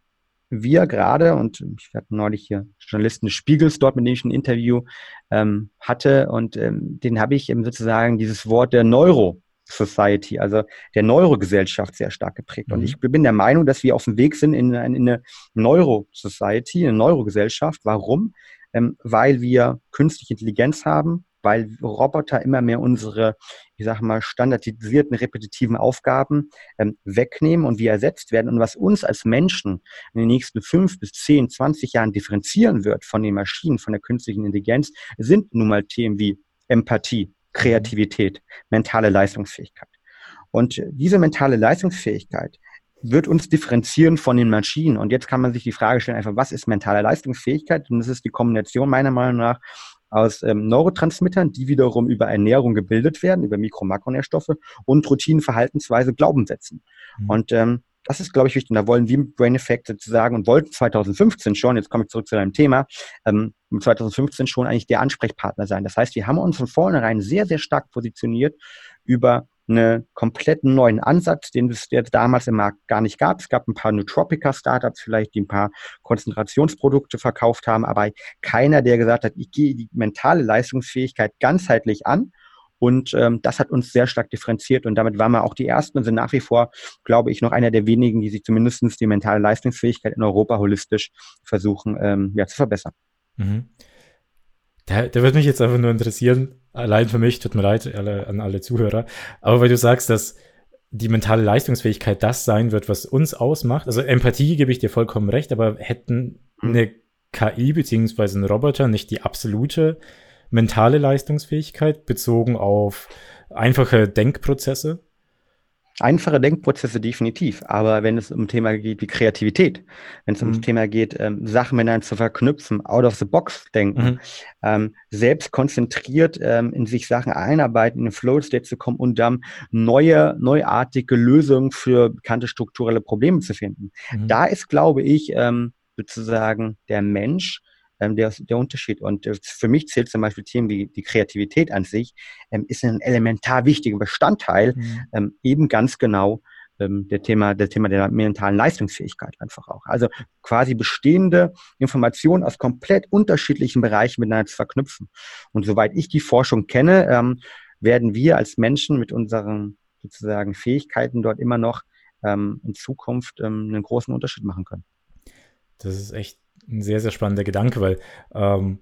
wir gerade, und ich hatte neulich hier Journalisten des Spiegels dort, mit denen ich ein Interview ähm, hatte, und ähm, den habe ich eben sozusagen dieses Wort der Neuro Society, also der Neurogesellschaft sehr stark geprägt. Mhm. Und ich bin der Meinung, dass wir auf dem Weg sind in, in eine Neuro-Society, eine Neurogesellschaft. Warum? Ähm, weil wir künstliche Intelligenz haben, weil Roboter immer mehr unsere, ich sage mal, standardisierten, repetitiven Aufgaben ähm, wegnehmen und wir ersetzt werden. Und was uns als Menschen in den nächsten fünf bis zehn, zwanzig Jahren differenzieren wird von den Maschinen, von der künstlichen Intelligenz, sind nun mal Themen wie Empathie, Kreativität, mentale Leistungsfähigkeit. Und diese mentale Leistungsfähigkeit wird uns differenzieren von den Maschinen. Und jetzt kann man sich die Frage stellen, einfach, was ist mentale Leistungsfähigkeit? Und das ist die Kombination meiner Meinung nach aus ähm, Neurotransmittern, die wiederum über Ernährung gebildet werden, über Mikro- und Makronährstoffe und Routinenverhaltensweise Glauben setzen. Mhm. Und ähm, das ist, glaube ich, wichtig. Und da wollen wir mit Brain Effect sozusagen und wollten 2015 schon, jetzt komme ich zurück zu deinem Thema, ähm, 2015 schon eigentlich der Ansprechpartner sein. Das heißt, wir haben uns von vornherein sehr, sehr stark positioniert über einen komplett neuen Ansatz, den es damals im Markt gar nicht gab. Es gab ein paar Nootropica-Startups vielleicht, die ein paar Konzentrationsprodukte verkauft haben, aber keiner, der gesagt hat, ich gehe die mentale Leistungsfähigkeit ganzheitlich an und ähm, das hat uns sehr stark differenziert und damit waren wir auch die Ersten und sind nach wie vor, glaube ich, noch einer der wenigen, die sich zumindest die mentale Leistungsfähigkeit in Europa holistisch versuchen ähm, ja, zu verbessern. Mhm. Da, da würde mich jetzt einfach nur interessieren, allein für mich, tut mir leid alle, an alle Zuhörer, aber weil du sagst, dass die mentale Leistungsfähigkeit das sein wird, was uns ausmacht. Also Empathie gebe ich dir vollkommen recht, aber hätten mhm. eine KI beziehungsweise ein Roboter nicht die absolute mentale Leistungsfähigkeit bezogen auf einfache Denkprozesse? Einfache Denkprozesse definitiv, aber wenn es um Thema geht wie Kreativität, wenn es um mhm. Thema geht, ähm, Sachen miteinander zu verknüpfen, out of the box denken, mhm. ähm, selbst konzentriert ähm, in sich Sachen einarbeiten, in den Flow State zu kommen und dann neue, neuartige Lösungen für bekannte strukturelle Probleme zu finden. Mhm. Da ist, glaube ich, ähm, sozusagen der Mensch ähm, der, der Unterschied. Und äh, für mich zählt zum Beispiel Themen wie die Kreativität an sich, ähm, ist ein elementar wichtiger Bestandteil, mhm. ähm, eben ganz genau ähm, der Thema, der Thema der mentalen Leistungsfähigkeit einfach auch. Also quasi bestehende Informationen aus komplett unterschiedlichen Bereichen miteinander zu verknüpfen. Und soweit ich die Forschung kenne, ähm, werden wir als Menschen mit unseren sozusagen Fähigkeiten dort immer noch ähm, in Zukunft ähm, einen großen Unterschied machen können. Das ist echt ein sehr, sehr spannender Gedanke, weil ähm,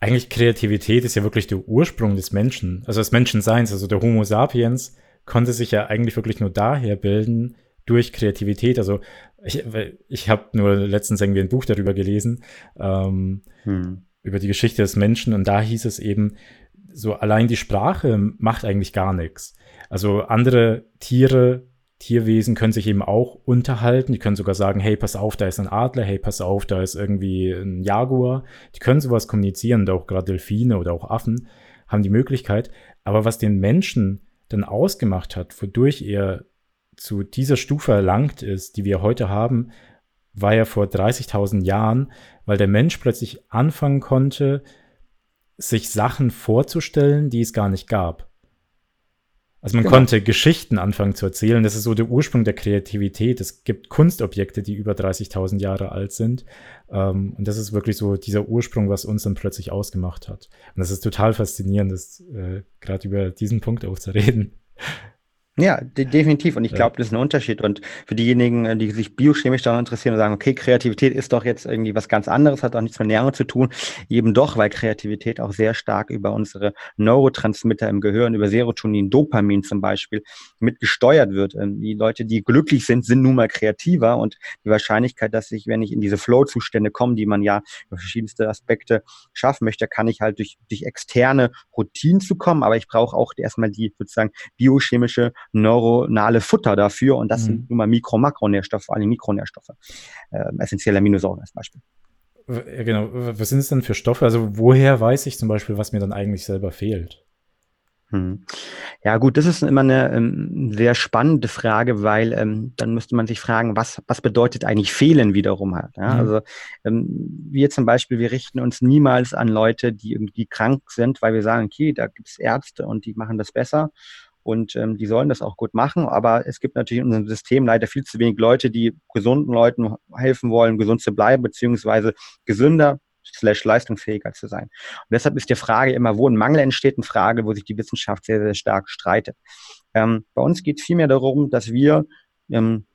eigentlich Kreativität ist ja wirklich der Ursprung des Menschen, also des Menschenseins. Also der Homo sapiens konnte sich ja eigentlich wirklich nur daher bilden durch Kreativität. Also ich, ich habe nur letztens irgendwie ein Buch darüber gelesen, ähm, hm. über die Geschichte des Menschen und da hieß es eben, so allein die Sprache macht eigentlich gar nichts. Also andere Tiere Tierwesen können sich eben auch unterhalten. Die können sogar sagen, hey, pass auf, da ist ein Adler, hey, pass auf, da ist irgendwie ein Jaguar. Die können sowas kommunizieren, und auch gerade Delfine oder auch Affen haben die Möglichkeit. Aber was den Menschen dann ausgemacht hat, wodurch er zu dieser Stufe erlangt ist, die wir heute haben, war ja vor 30.000 Jahren, weil der Mensch plötzlich anfangen konnte, sich Sachen vorzustellen, die es gar nicht gab. Also man genau. konnte Geschichten anfangen zu erzählen. Das ist so der Ursprung der Kreativität. Es gibt Kunstobjekte, die über 30.000 Jahre alt sind. Ähm, und das ist wirklich so dieser Ursprung, was uns dann plötzlich ausgemacht hat. Und das ist total faszinierend, das äh, gerade über diesen Punkt auch zu reden. Ja, de definitiv. Und ich glaube, das ist ein Unterschied. Und für diejenigen, äh, die sich biochemisch daran interessieren und sagen, okay, Kreativität ist doch jetzt irgendwie was ganz anderes, hat auch nichts mit Ernährung zu tun, eben doch, weil Kreativität auch sehr stark über unsere Neurotransmitter im Gehirn, über Serotonin, Dopamin zum Beispiel, mitgesteuert wird. Ähm, die Leute, die glücklich sind, sind nun mal kreativer und die Wahrscheinlichkeit, dass ich, wenn ich in diese Flow-Zustände komme, die man ja über verschiedenste Aspekte schaffen möchte, kann ich halt durch, durch externe Routinen zu kommen, aber ich brauche auch erstmal die sozusagen biochemische neuronale Futter dafür und das mhm. sind nun mal Mikro- Makronährstoffe, vor allem Mikronährstoffe, äh, essentielle Aminosäuren als Beispiel. Ja, genau. Was sind es denn für Stoffe? Also woher weiß ich zum Beispiel, was mir dann eigentlich selber fehlt? Hm. Ja, gut, das ist immer eine ähm, sehr spannende Frage, weil ähm, dann müsste man sich fragen, was, was bedeutet eigentlich fehlen wiederum halt. Ja? Mhm. Also ähm, wir zum Beispiel, wir richten uns niemals an Leute, die irgendwie krank sind, weil wir sagen, okay, da gibt es Ärzte und die machen das besser und ähm, die sollen das auch gut machen. Aber es gibt natürlich in unserem System leider viel zu wenig Leute, die gesunden Leuten helfen wollen, gesund zu bleiben, beziehungsweise gesünder slash leistungsfähiger zu sein. Und deshalb ist die Frage immer, wo ein Mangel entsteht, eine Frage, wo sich die Wissenschaft sehr, sehr stark streitet. Ähm, bei uns geht es vielmehr darum, dass wir ähm,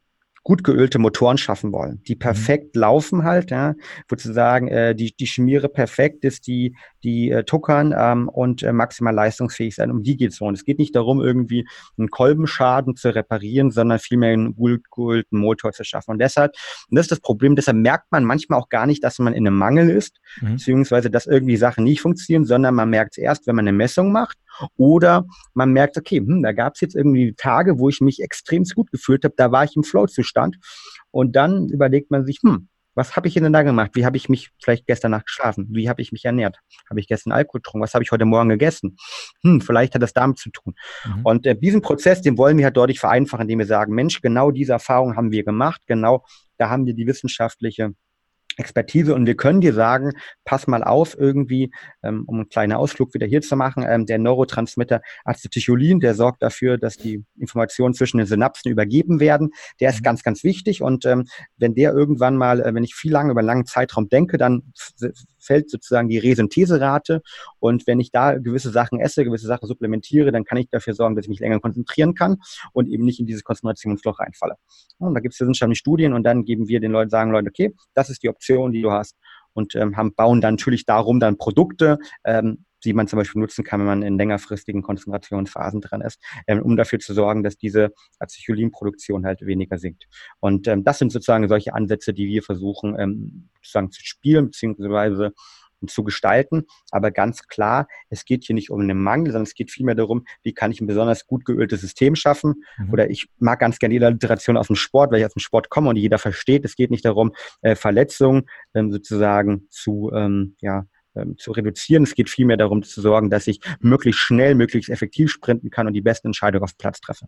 gut geölte Motoren schaffen wollen, die mhm. perfekt mhm. laufen halt, ja, sozusagen äh, die, die Schmiere perfekt ist, die, die äh, tuckern ähm, und äh, maximal leistungsfähig sein. Um die geht es so. Und es geht nicht darum, irgendwie einen Kolbenschaden zu reparieren, sondern vielmehr einen gut geölten Motor zu schaffen. Und deshalb, und das ist das Problem, deshalb merkt man manchmal auch gar nicht, dass man in einem Mangel ist, mhm. beziehungsweise dass irgendwie Sachen nicht funktionieren, sondern man merkt es erst, wenn man eine Messung macht oder man merkt, okay, hm, da gab es jetzt irgendwie Tage, wo ich mich extrem gut gefühlt habe, da war ich im Flow-Zustand. Und dann überlegt man sich, hm, was habe ich denn da gemacht? Wie habe ich mich vielleicht gestern Nacht geschlafen? Wie habe ich mich ernährt? Habe ich gestern Alkohol getrunken? Was habe ich heute Morgen gegessen? Hm, vielleicht hat das damit zu tun. Mhm. Und äh, diesen Prozess, den wollen wir halt deutlich vereinfachen, indem wir sagen, Mensch, genau diese Erfahrung haben wir gemacht, genau da haben wir die wissenschaftliche Expertise und wir können dir sagen, pass mal auf irgendwie, ähm, um einen kleinen Ausflug wieder hier zu machen, ähm, der Neurotransmitter Acetylcholin, der sorgt dafür, dass die Informationen zwischen den Synapsen übergeben werden. Der ist mhm. ganz, ganz wichtig und ähm, wenn der irgendwann mal, äh, wenn ich viel lange über einen langen Zeitraum denke, dann fällt sozusagen die Resyntheserate und wenn ich da gewisse Sachen esse, gewisse Sachen supplementiere, dann kann ich dafür sorgen, dass ich mich länger konzentrieren kann und eben nicht in dieses Konzentrationsloch reinfalle. Und da gibt es wissenschaftliche Studien und dann geben wir den Leuten, sagen Leute, okay, das ist die Option die du hast und ähm, haben, bauen dann natürlich darum dann Produkte, ähm, die man zum Beispiel nutzen kann, wenn man in längerfristigen Konzentrationsphasen dran ist, ähm, um dafür zu sorgen, dass diese Acetylinproduktion halt weniger sinkt. Und ähm, das sind sozusagen solche Ansätze, die wir versuchen ähm, sozusagen zu spielen, beziehungsweise zu gestalten. Aber ganz klar, es geht hier nicht um einen Mangel, sondern es geht vielmehr darum, wie kann ich ein besonders gut geöltes System schaffen. Mhm. Oder ich mag ganz gerne jede Literation aus dem Sport, weil ich aus dem Sport komme und jeder versteht. Es geht nicht darum, äh, Verletzungen ähm, sozusagen zu, ähm, ja, ähm, zu reduzieren. Es geht vielmehr darum zu sorgen, dass ich möglichst schnell, möglichst effektiv sprinten kann und die besten Entscheidungen auf Platz treffe.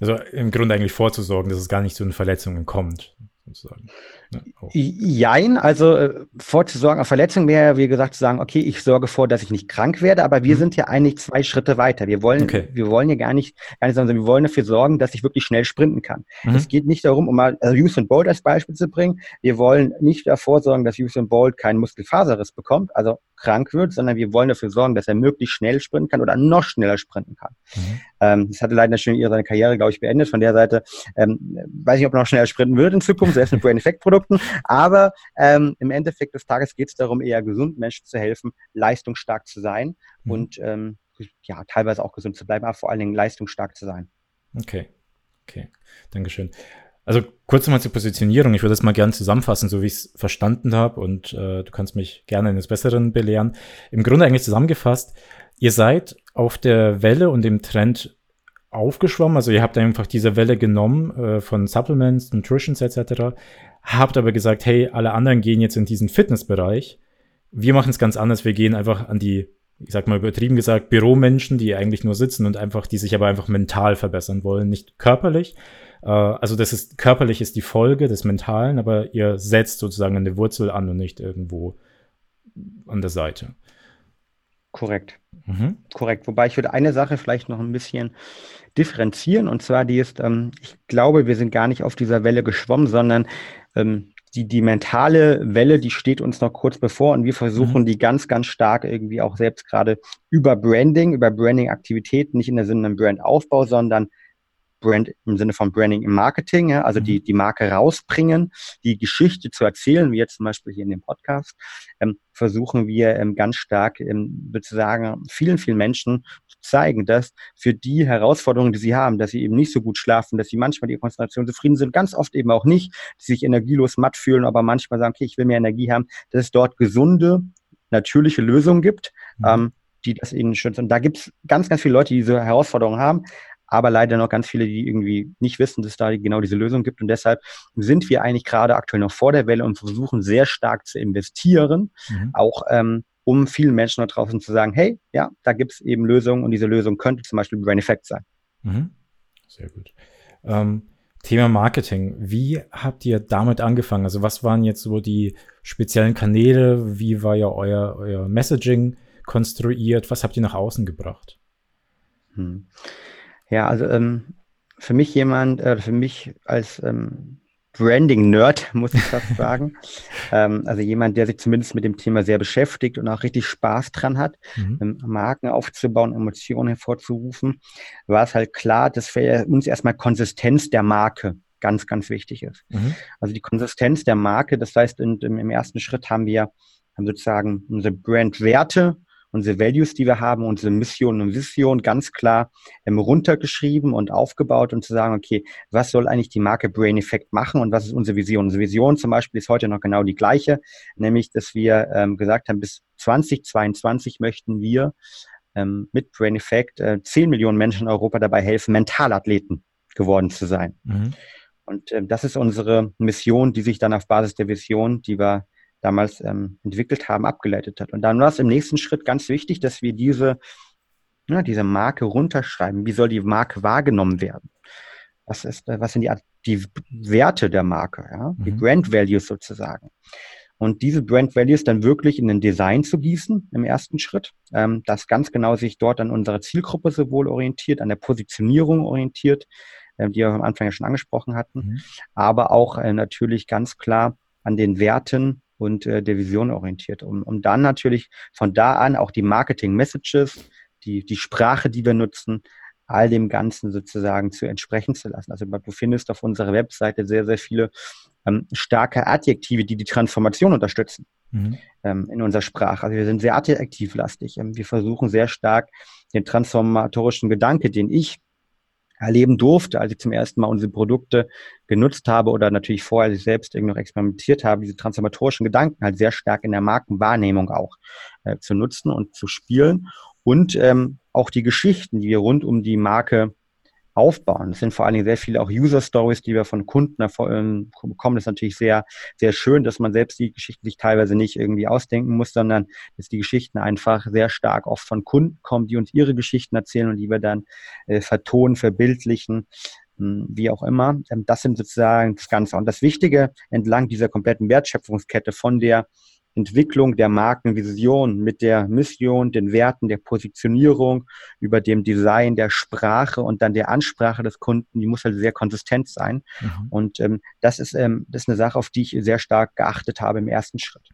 Also im Grunde eigentlich vorzusorgen, dass es gar nicht zu den Verletzungen kommt sozusagen. Ne? Jein, also äh, vorzusorgen auf Verletzung wäre, wie gesagt, zu sagen, okay, ich sorge vor, dass ich nicht krank werde, aber wir mhm. sind ja eigentlich zwei Schritte weiter. Wir wollen, okay. wir wollen ja gar nicht, gar nicht sagen, wir wollen dafür sorgen, dass ich wirklich schnell sprinten kann. Mhm. Es geht nicht darum, um mal also Usain Bolt als Beispiel zu bringen. Wir wollen nicht davor sorgen, dass Usain Bolt keinen Muskelfaserriss bekommt, also krank wird, sondern wir wollen dafür sorgen, dass er möglichst schnell sprinten kann oder noch schneller sprinten kann. Mhm. Ähm, das hatte leider schon seine Karriere, glaube ich, beendet. Von der Seite ähm, weiß ich, ob er noch schneller sprinten wird in Zukunft, selbst mit Brain Effect Produkten. Aber ähm, im Endeffekt des Tages geht es darum, eher gesund Menschen zu helfen, leistungsstark zu sein mhm. und ähm, ja, teilweise auch gesund zu bleiben, aber vor allen Dingen leistungsstark zu sein. Okay, okay, Dankeschön. Also kurz nochmal zur Positionierung. Ich würde das mal gerne zusammenfassen, so wie ich es verstanden habe und äh, du kannst mich gerne eines Besseren belehren. Im Grunde eigentlich zusammengefasst, ihr seid auf der Welle und dem Trend aufgeschwommen. Also ihr habt einfach diese Welle genommen äh, von Supplements, Nutritions etc. Habt aber gesagt, hey, alle anderen gehen jetzt in diesen Fitnessbereich. Wir machen es ganz anders. Wir gehen einfach an die, ich sag mal übertrieben gesagt, Büromenschen, die eigentlich nur sitzen und einfach, die sich aber einfach mental verbessern wollen, nicht körperlich. Äh, also das ist körperlich ist die Folge des Mentalen, aber ihr setzt sozusagen eine Wurzel an und nicht irgendwo an der Seite. Korrekt. Mhm. Korrekt. Wobei ich würde eine Sache vielleicht noch ein bisschen differenzieren und zwar die ist, ähm, ich glaube, wir sind gar nicht auf dieser Welle geschwommen, sondern ähm, die, die mentale Welle, die steht uns noch kurz bevor und wir versuchen mhm. die ganz, ganz stark irgendwie auch selbst gerade über Branding, über Branding-Aktivitäten, nicht in der Sinne Brandaufbau, sondern Brand im Sinne von Branding im Marketing, ja, also mhm. die, die Marke rausbringen, die Geschichte zu erzählen, wie jetzt zum Beispiel hier in dem Podcast, ähm, versuchen wir ähm, ganz stark ähm, sozusagen vielen, vielen Menschen zeigen, dass für die Herausforderungen, die sie haben, dass sie eben nicht so gut schlafen, dass sie manchmal die Konzentration zufrieden sind, ganz oft eben auch nicht, sie sich energielos matt fühlen, aber manchmal sagen, okay, ich will mehr Energie haben, dass es dort gesunde, natürliche Lösungen gibt, mhm. ähm, die das ihnen schützen. Und da gibt es ganz, ganz viele Leute, die diese Herausforderungen haben aber leider noch ganz viele, die irgendwie nicht wissen, dass es da genau diese Lösung gibt. Und deshalb sind wir eigentlich gerade aktuell noch vor der Welle und versuchen sehr stark zu investieren, mhm. auch ähm, um vielen Menschen da draußen zu sagen, hey, ja, da gibt es eben Lösungen und diese Lösung könnte zum Beispiel Brain Effect sein. Mhm. Sehr gut. Ähm, Thema Marketing. Wie habt ihr damit angefangen? Also was waren jetzt so die speziellen Kanäle? Wie war ja euer, euer Messaging konstruiert? Was habt ihr nach außen gebracht? Hm. Ja, also ähm, für mich jemand, äh, für mich als ähm, Branding-Nerd, muss ich fast sagen. ähm, also jemand, der sich zumindest mit dem Thema sehr beschäftigt und auch richtig Spaß dran hat, mhm. ähm, Marken aufzubauen, Emotionen hervorzurufen, war es halt klar, dass für uns erstmal Konsistenz der Marke ganz, ganz wichtig ist. Mhm. Also die Konsistenz der Marke, das heißt, in, im, im ersten Schritt haben wir haben sozusagen unsere Brandwerte unsere Values, die wir haben, unsere Mission und Vision ganz klar ähm, runtergeschrieben und aufgebaut und zu sagen, okay, was soll eigentlich die Marke Brain Effect machen und was ist unsere Vision? Unsere Vision zum Beispiel ist heute noch genau die gleiche, nämlich, dass wir ähm, gesagt haben, bis 2022 möchten wir ähm, mit Brain Effect äh, 10 Millionen Menschen in Europa dabei helfen, Mentalathleten geworden zu sein. Mhm. Und äh, das ist unsere Mission, die sich dann auf Basis der Vision, die wir damals ähm, entwickelt haben, abgeleitet hat. Und dann war es im nächsten Schritt ganz wichtig, dass wir diese, ja, diese Marke runterschreiben. Wie soll die Marke wahrgenommen werden? Was, ist, was sind die, die Werte der Marke, ja? die mhm. Brand Values sozusagen? Und diese Brand Values dann wirklich in ein Design zu gießen im ersten Schritt, ähm, das ganz genau sich dort an unserer Zielgruppe sowohl orientiert, an der Positionierung orientiert, äh, die wir am Anfang ja schon angesprochen hatten, mhm. aber auch äh, natürlich ganz klar an den Werten und äh, der Vision orientiert, um, um dann natürlich von da an auch die Marketing-Messages, die, die Sprache, die wir nutzen, all dem Ganzen sozusagen zu entsprechen zu lassen. Also du findest auf unserer Webseite sehr, sehr viele ähm, starke Adjektive, die die Transformation unterstützen mhm. ähm, in unserer Sprache. Also wir sind sehr adjektivlastig. Ähm, wir versuchen sehr stark den transformatorischen Gedanke, den ich erleben durfte, als ich zum ersten Mal unsere Produkte genutzt habe oder natürlich vorher als ich selbst irgendwie noch experimentiert habe, diese transformatorischen Gedanken halt sehr stark in der Markenwahrnehmung auch äh, zu nutzen und zu spielen. Und ähm, auch die Geschichten, die wir rund um die Marke aufbauen. Es sind vor allen Dingen sehr viele auch User Stories, die wir von Kunden ähm, bekommen. Das ist natürlich sehr, sehr schön, dass man selbst die Geschichten sich teilweise nicht irgendwie ausdenken muss, sondern dass die Geschichten einfach sehr stark oft von Kunden kommen, die uns ihre Geschichten erzählen und die wir dann äh, vertonen, verbildlichen hm, wie auch immer. Ähm, das sind sozusagen das Ganze. Und das Wichtige entlang dieser kompletten Wertschöpfungskette von der Entwicklung der Markenvision mit der Mission, den Werten, der Positionierung, über dem Design, der Sprache und dann der Ansprache des Kunden, die muss halt sehr konsistent sein. Mhm. Und ähm, das, ist, ähm, das ist eine Sache, auf die ich sehr stark geachtet habe im ersten Schritt.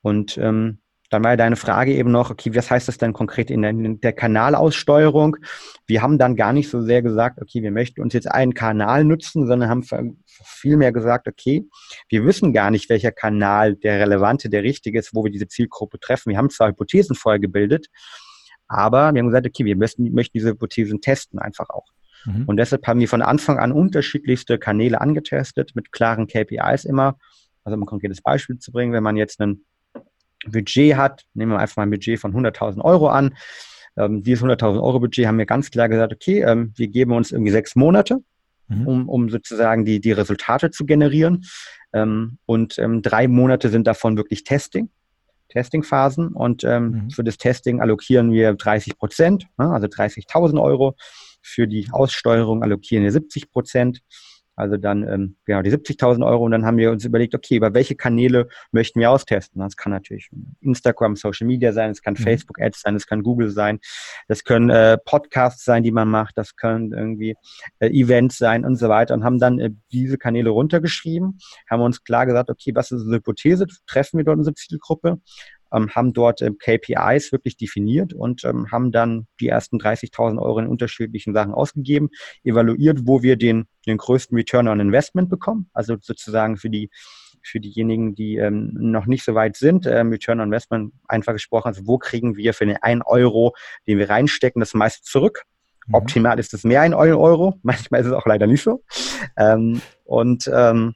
Und ähm, dann war ja deine Frage eben noch, okay, was heißt das denn konkret in der, in der, Kanalaussteuerung? Wir haben dann gar nicht so sehr gesagt, okay, wir möchten uns jetzt einen Kanal nutzen, sondern haben vielmehr gesagt, okay, wir wissen gar nicht, welcher Kanal der relevante, der richtige ist, wo wir diese Zielgruppe treffen. Wir haben zwar Hypothesen vorher gebildet, aber wir haben gesagt, okay, wir möchten, möchten diese Hypothesen testen einfach auch. Mhm. Und deshalb haben wir von Anfang an unterschiedlichste Kanäle angetestet mit klaren KPIs immer. Also um ein konkretes Beispiel zu bringen, wenn man jetzt einen Budget hat, nehmen wir einfach mal ein Budget von 100.000 Euro an. Ähm, dieses 100.000 Euro Budget haben wir ganz klar gesagt, okay, ähm, wir geben uns irgendwie sechs Monate, mhm. um, um sozusagen die, die Resultate zu generieren. Ähm, und ähm, drei Monate sind davon wirklich Testing. Testingphasen und ähm, mhm. für das Testing allokieren wir 30 Prozent, ne, also 30.000 Euro. Für die Aussteuerung allokieren wir 70 Prozent Also dann ähm, genau die 70.000 Euro und dann haben wir uns überlegt, okay, über welche Kanäle möchten wir austesten? Das kann natürlich Instagram, Social Media sein, es kann mhm. Facebook Ads sein, es kann Google sein, das können äh, Podcasts sein, die man macht, das können irgendwie äh, Events sein und so weiter und haben dann äh, diese Kanäle runtergeschrieben, haben uns klar gesagt, okay, was ist unsere Hypothese? Treffen wir dort unsere Zielgruppe? Ähm, haben dort äh, KPIs wirklich definiert und ähm, haben dann die ersten 30.000 Euro in unterschiedlichen Sachen ausgegeben, evaluiert, wo wir den, den größten Return on Investment bekommen, also sozusagen für die für diejenigen, die ähm, noch nicht so weit sind, ähm, Return on Investment einfach gesprochen, also wo kriegen wir für den einen Euro, den wir reinstecken, das meiste zurück. Mhm. Optimal ist es mehr ein Euro, manchmal ist es auch leider nicht so. Ähm, und ähm,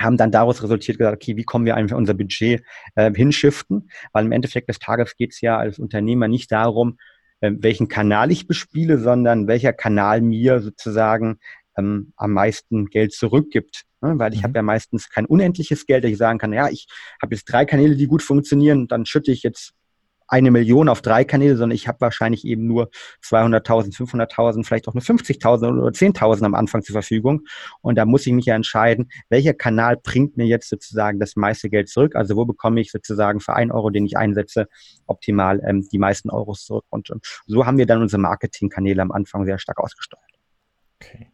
haben dann daraus resultiert gesagt, okay, wie kommen wir einfach unser Budget äh, hinschiften? Weil im Endeffekt des Tages geht es ja als Unternehmer nicht darum, äh, welchen Kanal ich bespiele, sondern welcher Kanal mir sozusagen ähm, am meisten Geld zurückgibt. Ne? Weil ich mhm. habe ja meistens kein unendliches Geld, dass ich sagen kann, ja, ich habe jetzt drei Kanäle, die gut funktionieren, dann schütte ich jetzt eine Million auf drei Kanäle, sondern ich habe wahrscheinlich eben nur 200.000, 500.000, vielleicht auch nur 50.000 oder 10.000 am Anfang zur Verfügung. Und da muss ich mich ja entscheiden, welcher Kanal bringt mir jetzt sozusagen das meiste Geld zurück? Also wo bekomme ich sozusagen für einen Euro, den ich einsetze, optimal ähm, die meisten Euros zurück? Und ähm, so haben wir dann unsere Marketingkanäle am Anfang sehr stark ausgesteuert. Okay.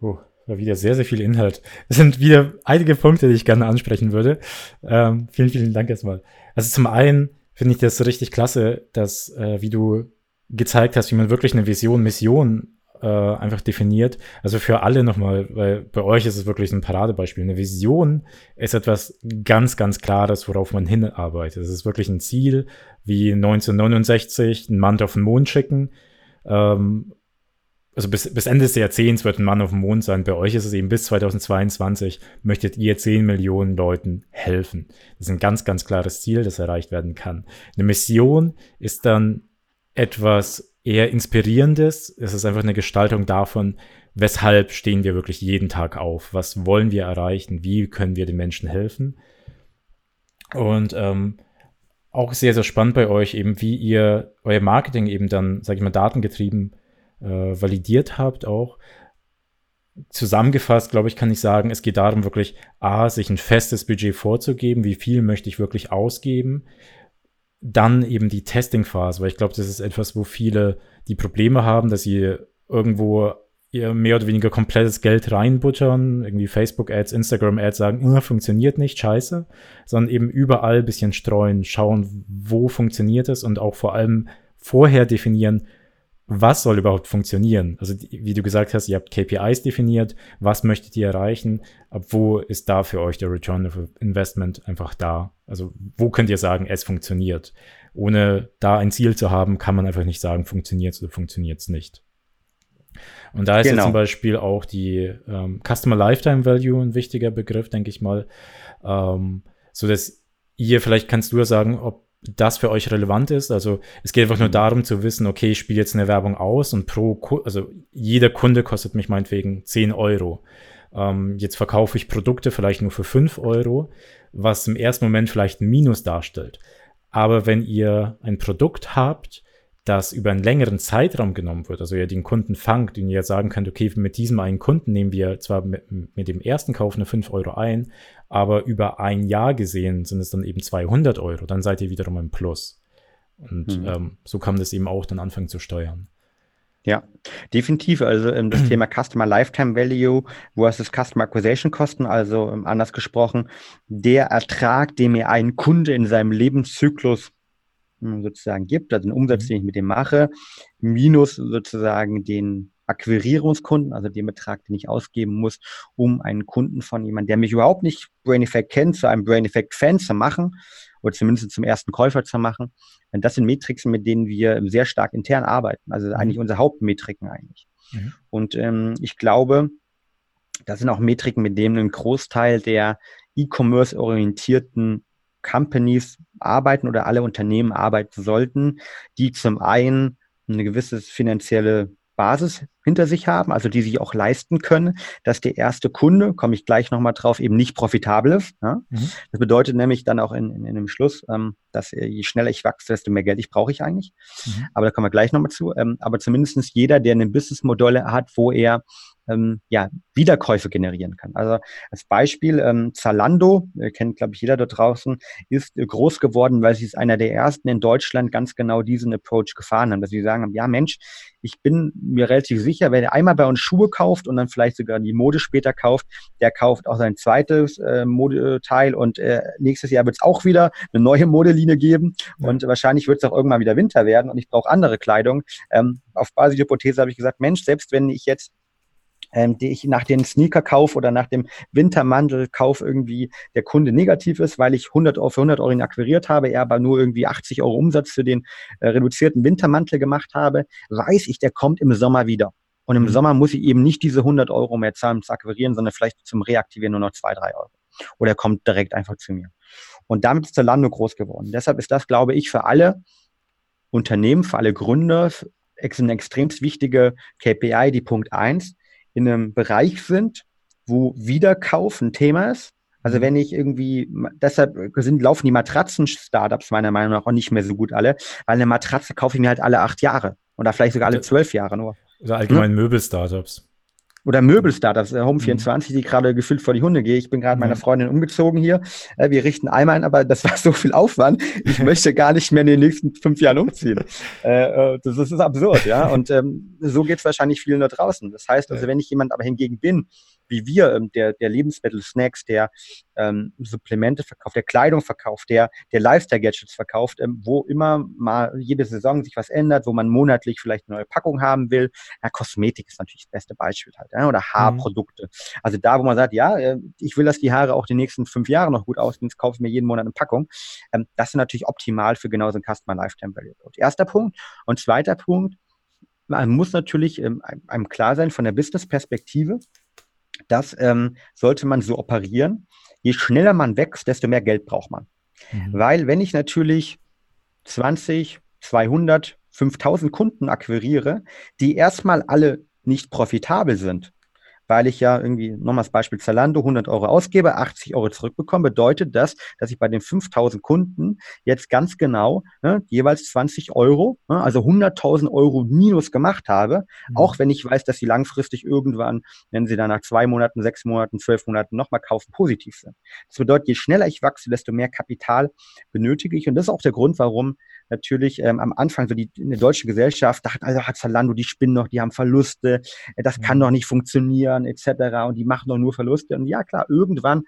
Oh, war wieder sehr, sehr viel Inhalt. Es sind wieder einige Punkte, die ich gerne ansprechen würde. Ähm, vielen, vielen Dank erstmal. Also zum einen, finde ich das richtig klasse, dass, äh, wie du gezeigt hast, wie man wirklich eine Vision, Mission äh, einfach definiert. Also für alle nochmal, weil bei euch ist es wirklich ein Paradebeispiel. Eine Vision ist etwas ganz, ganz Klares, worauf man hinarbeitet. Es ist wirklich ein Ziel, wie 1969 einen Mann auf den Mond schicken. Ähm, also bis, bis Ende des Jahrzehnts wird ein Mann auf dem Mond sein. Bei euch ist es eben bis 2022 möchtet ihr 10 Millionen Leuten helfen. Das ist ein ganz, ganz klares Ziel, das erreicht werden kann. Eine Mission ist dann etwas eher Inspirierendes. Es ist einfach eine Gestaltung davon, weshalb stehen wir wirklich jeden Tag auf? Was wollen wir erreichen? Wie können wir den Menschen helfen? Und ähm, auch sehr, sehr spannend bei euch eben, wie ihr euer Marketing eben dann, sag ich mal, datengetrieben äh, validiert habt auch. Zusammengefasst, glaube ich, kann ich sagen, es geht darum, wirklich A, sich ein festes Budget vorzugeben, wie viel möchte ich wirklich ausgeben. Dann eben die Testing-Phase, weil ich glaube, das ist etwas, wo viele die Probleme haben, dass sie irgendwo ihr mehr oder weniger komplettes Geld reinbuttern, irgendwie Facebook-Ads, Instagram-Ads sagen, funktioniert nicht, scheiße, sondern eben überall bisschen streuen, schauen, wo funktioniert es und auch vor allem vorher definieren, was soll überhaupt funktionieren? Also, wie du gesagt hast, ihr habt KPIs definiert, was möchtet ihr erreichen, ab wo ist da für euch der Return of Investment einfach da? Also, wo könnt ihr sagen, es funktioniert? Ohne da ein Ziel zu haben, kann man einfach nicht sagen, funktioniert es oder funktioniert es nicht. Und da ist genau. ja zum Beispiel auch die ähm, Customer Lifetime Value ein wichtiger Begriff, denke ich mal, ähm, so dass ihr, vielleicht kannst du ja sagen, ob das für euch relevant ist. Also es geht einfach nur mhm. darum zu wissen, okay, ich spiele jetzt eine Werbung aus und pro, also jeder Kunde kostet mich meinetwegen 10 Euro. Ähm, jetzt verkaufe ich Produkte vielleicht nur für 5 Euro, was im ersten Moment vielleicht ein Minus darstellt. Aber wenn ihr ein Produkt habt, das über einen längeren Zeitraum genommen wird, also ihr den Kunden fangt und ihr sagen könnt, okay, mit diesem einen Kunden nehmen wir zwar mit, mit dem ersten Kauf eine 5 Euro ein, aber über ein Jahr gesehen sind es dann eben 200 Euro, dann seid ihr wiederum im Plus. Und mhm. ähm, so kann man das eben auch dann anfangen zu steuern. Ja, definitiv. Also ähm, das Thema Customer Lifetime Value versus Customer Acquisition Kosten, also ähm, anders gesprochen, der Ertrag, den mir ein Kunde in seinem Lebenszyklus sozusagen gibt, also den Umsatz, mhm. den ich mit dem mache, minus sozusagen den Akquirierungskunden, also den Betrag, den ich ausgeben muss, um einen Kunden von jemandem, der mich überhaupt nicht Brain Effect kennt, zu einem Brain Effect Fan zu machen oder zumindest zum ersten Käufer zu machen. Das sind Metriken, mit denen wir sehr stark intern arbeiten. Also mhm. eigentlich unsere Hauptmetriken eigentlich. Mhm. Und ähm, ich glaube, das sind auch Metriken, mit denen ein Großteil der E-Commerce orientierten Companies arbeiten oder alle Unternehmen arbeiten sollten, die zum einen eine gewisse finanzielle Basis hinter sich haben, also die sich auch leisten können, dass der erste Kunde, komme ich gleich nochmal drauf, eben nicht profitabel ist. Ja? Mhm. Das bedeutet nämlich dann auch in, in, in dem Schluss, ähm, dass äh, je schneller ich wachse, desto mehr Geld ich brauche ich eigentlich. Mhm. Aber da kommen wir gleich nochmal zu. Ähm, aber zumindestens jeder, der ein Businessmodell hat, wo er ähm, ja, Wiederkäufe generieren kann. Also als Beispiel, ähm, Zalando, äh, kennt glaube ich jeder da draußen, ist äh, groß geworden, weil sie ist einer der ersten in Deutschland ganz genau diesen Approach gefahren haben, dass sie sagen, ja Mensch, ich bin mir relativ sicher, wenn er einmal bei uns Schuhe kauft und dann vielleicht sogar die Mode später kauft, der kauft auch sein zweites äh, Modeteil und äh, nächstes Jahr wird es auch wieder eine neue Modelinie geben ja. und wahrscheinlich wird es auch irgendwann wieder Winter werden und ich brauche andere Kleidung. Ähm, auf Basis der Hypothese habe ich gesagt, Mensch, selbst wenn ich jetzt ähm, die ich nach den Sneaker-Kauf oder nach dem Wintermantel-Kauf irgendwie der Kunde negativ ist, weil ich 100 Euro für 100 Euro ihn akquiriert habe, er aber nur irgendwie 80 Euro Umsatz für den äh, reduzierten Wintermantel gemacht habe, weiß ich, der kommt im Sommer wieder. Und im mhm. Sommer muss ich eben nicht diese 100 Euro mehr zahlen, um zu akquirieren, sondern vielleicht zum Reaktivieren nur noch 2, 3 Euro. Oder er kommt direkt einfach zu mir. Und damit ist der Lando groß geworden. Deshalb ist das, glaube ich, für alle Unternehmen, für alle Gründer eine extrem wichtige KPI, die Punkt eins in einem Bereich sind, wo Wiederkauf ein Thema ist. Also mhm. wenn ich irgendwie, deshalb sind, laufen die Matratzen-Startups meiner Meinung nach auch nicht mehr so gut alle, weil eine Matratze kaufe ich mir halt alle acht Jahre oder vielleicht sogar alle zwölf Jahre nur. Oder allgemein hm? Möbel-Startups oder Möbelstartups, äh, Home24, mhm. die gerade gefühlt vor die Hunde gehe. Ich bin gerade mhm. meiner Freundin umgezogen hier. Äh, wir richten einmal ein, aber das war so viel Aufwand. Ich möchte gar nicht mehr in den nächsten fünf Jahren umziehen. Äh, äh, das, das, ist absurd, ja. Und ähm, so geht es wahrscheinlich vielen da draußen. Das heißt also, wenn ich jemand aber hingegen bin, wie wir, ähm, der, der Lebensmittel, Snacks, der ähm, Supplemente verkauft, der Kleidung verkauft, der, der Lifestyle-Gadgets verkauft, ähm, wo immer mal jede Saison sich was ändert, wo man monatlich vielleicht eine neue Packung haben will. Ja, Kosmetik ist natürlich das beste Beispiel halt, ja, oder mhm. Haarprodukte. Mhm. Also da, wo man sagt, ja, äh, ich will, dass die Haare auch die nächsten fünf Jahre noch gut aussehen, jetzt kaufe ich mir jeden Monat eine Packung. Ähm, das ist natürlich optimal für genau so ein Customer Lifetime Value. Erster Punkt. Und zweiter Punkt, man muss natürlich ähm, einem klar sein von der Business-Perspektive, das ähm, sollte man so operieren. Je schneller man wächst, desto mehr Geld braucht man. Mhm. Weil wenn ich natürlich 20, 200, 5000 Kunden akquiriere, die erstmal alle nicht profitabel sind, weil ich ja irgendwie, nochmal das Beispiel Zalando, 100 Euro ausgebe, 80 Euro zurückbekomme, bedeutet das, dass ich bei den 5000 Kunden jetzt ganz genau ne, jeweils 20 Euro, ne, also 100.000 Euro minus gemacht habe, mhm. auch wenn ich weiß, dass sie langfristig irgendwann, wenn sie dann nach zwei Monaten, sechs Monaten, zwölf Monaten nochmal kaufen, positiv sind. Das bedeutet, je schneller ich wachse, desto mehr Kapital benötige ich und das ist auch der Grund, warum natürlich ähm, am Anfang so die in der deutschen Gesellschaft dachten, also hat Zalando, die spinnen noch, die haben Verluste, das kann doch nicht funktionieren, etc. Und die machen doch nur Verluste. Und ja, klar, irgendwann,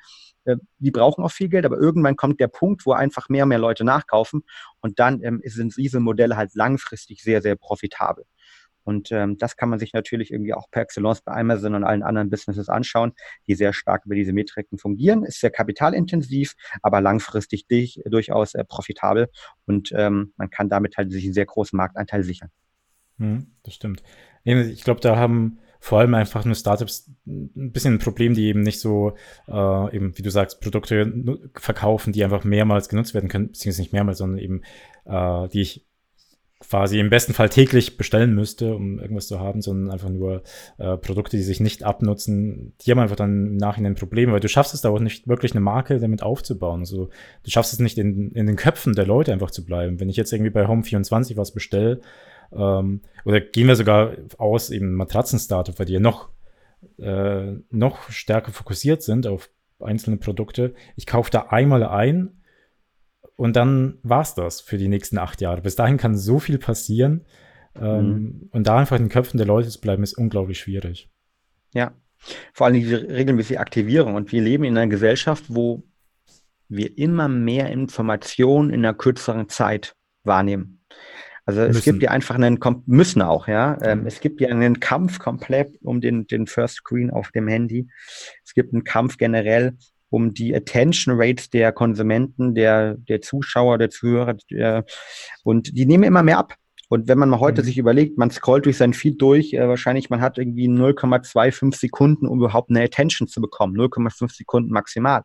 äh, die brauchen auch viel Geld, aber irgendwann kommt der Punkt, wo einfach mehr und mehr Leute nachkaufen und dann ähm, sind diese Modelle halt langfristig sehr, sehr profitabel. Und ähm, das kann man sich natürlich irgendwie auch per Excellence bei Amazon und allen anderen Businesses anschauen, die sehr stark über diese Metriken fungieren. Ist sehr kapitalintensiv, aber langfristig durch, durchaus äh, profitabel und ähm, man kann damit halt sich einen sehr großen Markteinteil sichern. Hm, das stimmt. Ich glaube, da haben vor allem einfach nur Startups ein bisschen ein Problem, die eben nicht so, äh, eben, wie du sagst, Produkte verkaufen, die einfach mehrmals genutzt werden können, beziehungsweise nicht mehrmals, sondern eben, äh, die ich quasi im besten Fall täglich bestellen müsste, um irgendwas zu haben, sondern einfach nur äh, Produkte, die sich nicht abnutzen, die haben einfach dann im Nachhinein Probleme, weil du schaffst es da auch nicht wirklich eine Marke damit aufzubauen. Also du schaffst es nicht in, in den Köpfen der Leute einfach zu bleiben. Wenn ich jetzt irgendwie bei Home24 was bestelle, ähm, oder gehen wir sogar aus, eben Matratzen-Startup, weil die ja noch, äh, noch stärker fokussiert sind auf einzelne Produkte. Ich kaufe da einmal ein, und dann war's das für die nächsten acht Jahre. Bis dahin kann so viel passieren. Ähm, mhm. Und da einfach in den Köpfen der Leute zu bleiben, ist unglaublich schwierig. Ja, vor allem diese regelmäßige Aktivierung. Und wir leben in einer Gesellschaft, wo wir immer mehr Informationen in einer kürzeren Zeit wahrnehmen. Also müssen. es gibt ja einfach einen, müssen auch, ja. Ähm, es gibt ja einen Kampf komplett um den, den First Screen auf dem Handy. Es gibt einen Kampf generell um die Attention Rates der Konsumenten, der, der Zuschauer, der Zuhörer. Der, und die nehmen immer mehr ab. Und wenn man mal heute mhm. sich überlegt, man scrollt durch sein Feed durch, äh, wahrscheinlich man hat irgendwie 0,25 Sekunden, um überhaupt eine Attention zu bekommen. 0,5 Sekunden maximal.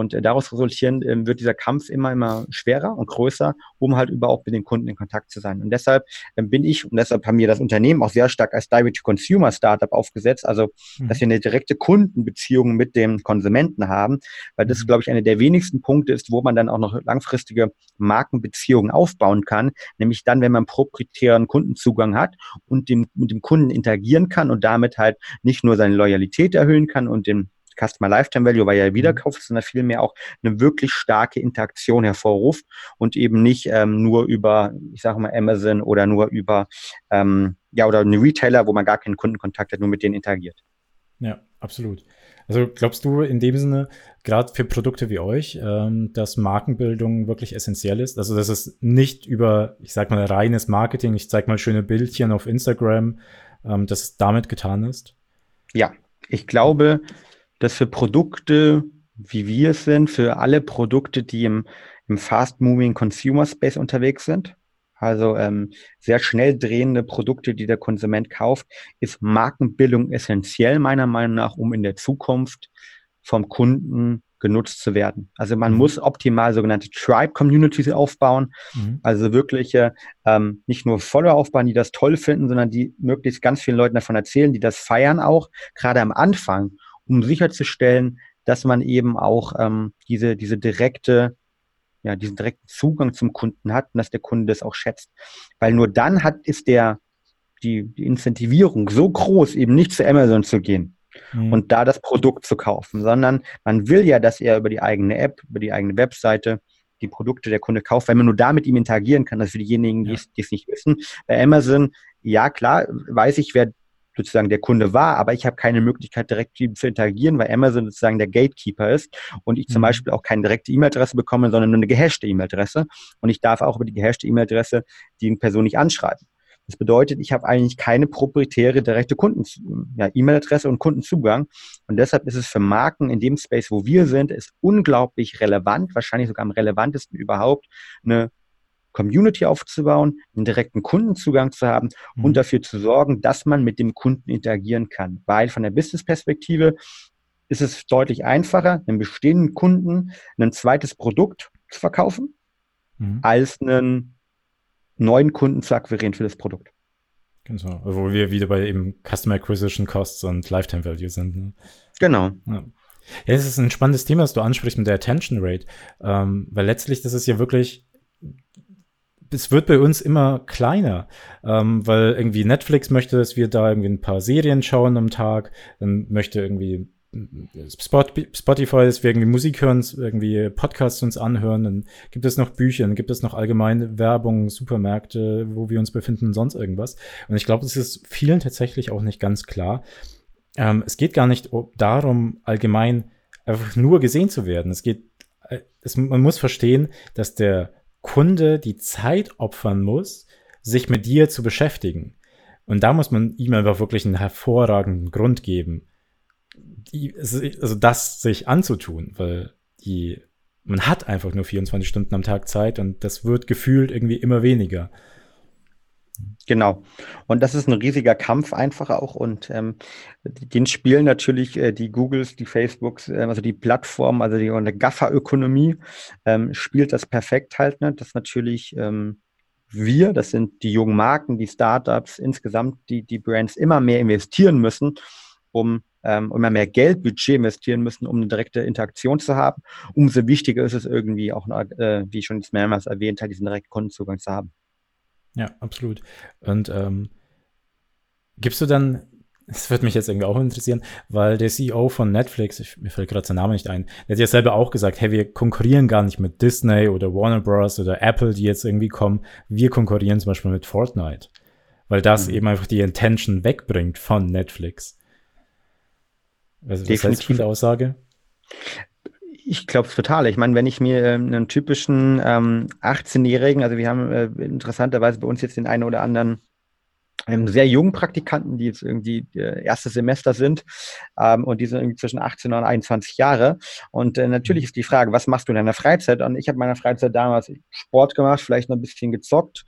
Und äh, daraus resultierend äh, wird dieser Kampf immer, immer schwerer und größer, um halt überhaupt mit den Kunden in Kontakt zu sein. Und deshalb äh, bin ich, und deshalb haben wir das Unternehmen auch sehr stark als Direct-to-Consumer-Startup aufgesetzt, also mhm. dass wir eine direkte Kundenbeziehung mit dem Konsumenten haben, weil das, mhm. glaube ich, einer der wenigsten Punkte ist, wo man dann auch noch langfristige Markenbeziehungen aufbauen kann, nämlich dann, wenn man proprietären Kundenzugang hat und dem, mit dem Kunden interagieren kann und damit halt nicht nur seine Loyalität erhöhen kann und den Customer Lifetime Value, weil er mhm. kauft, sondern vielmehr auch eine wirklich starke Interaktion hervorruft und eben nicht ähm, nur über, ich sage mal, Amazon oder nur über, ähm, ja, oder eine Retailer, wo man gar keinen Kundenkontakt hat, nur mit denen interagiert. Ja, absolut. Also glaubst du in dem Sinne, gerade für Produkte wie euch, ähm, dass Markenbildung wirklich essentiell ist? Also dass es nicht über, ich sag mal, reines Marketing, ich zeig mal schöne Bildchen auf Instagram, ähm, dass es damit getan ist? Ja, ich glaube, dass für Produkte, wie wir es sind, für alle Produkte, die im, im Fast-Moving Consumer Space unterwegs sind, also ähm, sehr schnell drehende Produkte, die der Konsument kauft, ist Markenbildung essentiell meiner Meinung nach, um in der Zukunft vom Kunden genutzt zu werden. Also man mhm. muss optimal sogenannte Tribe-Communities aufbauen, mhm. also wirkliche ähm, nicht nur Follower aufbauen, die das toll finden, sondern die möglichst ganz vielen Leuten davon erzählen, die das feiern auch, gerade am Anfang, um sicherzustellen, dass man eben auch ähm, diese, diese direkte ja, diesen direkten Zugang zum Kunden hat und dass der Kunde das auch schätzt. Weil nur dann hat, ist der, die, die Incentivierung so groß, eben nicht zu Amazon zu gehen mhm. und da das Produkt zu kaufen, sondern man will ja, dass er über die eigene App, über die eigene Webseite die Produkte der Kunde kauft, weil man nur damit ihm interagieren kann. Das für diejenigen, die es nicht wissen. Bei Amazon, ja klar, weiß ich, wer sozusagen der Kunde war, aber ich habe keine Möglichkeit, direkt zu interagieren, weil Amazon sozusagen der Gatekeeper ist und ich zum mhm. Beispiel auch keine direkte E-Mail-Adresse bekomme, sondern nur eine gehashte E-Mail-Adresse. Und ich darf auch über die gehashte E-Mail-Adresse die Person nicht anschreiben. Das bedeutet, ich habe eigentlich keine proprietäre direkte Kunden, ja, E-Mail-Adresse und Kundenzugang. Und deshalb ist es für Marken in dem Space, wo wir sind, ist unglaublich relevant, wahrscheinlich sogar am relevantesten überhaupt, eine Community aufzubauen, einen direkten Kundenzugang zu haben mhm. und dafür zu sorgen, dass man mit dem Kunden interagieren kann. Weil von der Business-Perspektive ist es deutlich einfacher, einem bestehenden Kunden ein zweites Produkt zu verkaufen, mhm. als einen neuen Kunden zu akquirieren für das Produkt. Genau, wo wir wieder bei eben Customer Acquisition Costs und Lifetime Value sind. Ne? Genau. Ja. Ja, es ist ein spannendes Thema, das du ansprichst mit der Attention Rate, ähm, weil letztlich das ist ja wirklich es wird bei uns immer kleiner, ähm, weil irgendwie Netflix möchte, dass wir da irgendwie ein paar Serien schauen am Tag, dann möchte irgendwie Spotify, dass wir irgendwie Musik hören, irgendwie Podcasts uns anhören, dann gibt es noch Bücher, dann gibt es noch allgemeine Werbung, Supermärkte, wo wir uns befinden und sonst irgendwas. Und ich glaube, es ist vielen tatsächlich auch nicht ganz klar. Ähm, es geht gar nicht darum, allgemein einfach nur gesehen zu werden. Es geht, äh, es, man muss verstehen, dass der Kunde die Zeit opfern muss, sich mit dir zu beschäftigen. Und da muss man ihm einfach wirklich einen hervorragenden Grund geben, die, also das sich anzutun, weil die, man hat einfach nur 24 Stunden am Tag Zeit und das wird gefühlt irgendwie immer weniger. Genau. Und das ist ein riesiger Kampf einfach auch. Und ähm, den spielen natürlich äh, die Googles, die Facebooks, äh, also die Plattform, also die eine Gaffer-Ökonomie, ähm, spielt das perfekt halt, ne? dass natürlich ähm, wir, das sind die jungen Marken, die Startups, insgesamt die, die Brands immer mehr investieren müssen, um ähm, immer mehr Geldbudget investieren müssen, um eine direkte Interaktion zu haben. Umso wichtiger ist es irgendwie auch, äh, wie ich schon mehrmals erwähnt habe, diesen direkten Kundenzugang zu haben. Ja, absolut. Und ähm, gibst du dann, das würde mich jetzt irgendwie auch interessieren, weil der CEO von Netflix, ich, mir fällt gerade sein Name nicht ein, der hat ja selber auch gesagt, hey, wir konkurrieren gar nicht mit Disney oder Warner Bros. oder Apple, die jetzt irgendwie kommen. Wir konkurrieren zum Beispiel mit Fortnite. Weil das mhm. eben einfach die Intention wegbringt von Netflix. Was, was heißt diese Aussage? Ich glaube es total. Ich meine, wenn ich mir ähm, einen typischen ähm, 18-Jährigen, also wir haben äh, interessanterweise bei uns jetzt den einen oder anderen ähm, sehr jungen Praktikanten, die jetzt irgendwie äh, erstes Semester sind ähm, und die sind irgendwie zwischen 18 und 21 Jahre. Und äh, natürlich mhm. ist die Frage, was machst du in deiner Freizeit? Und ich habe in meiner Freizeit damals Sport gemacht, vielleicht noch ein bisschen gezockt.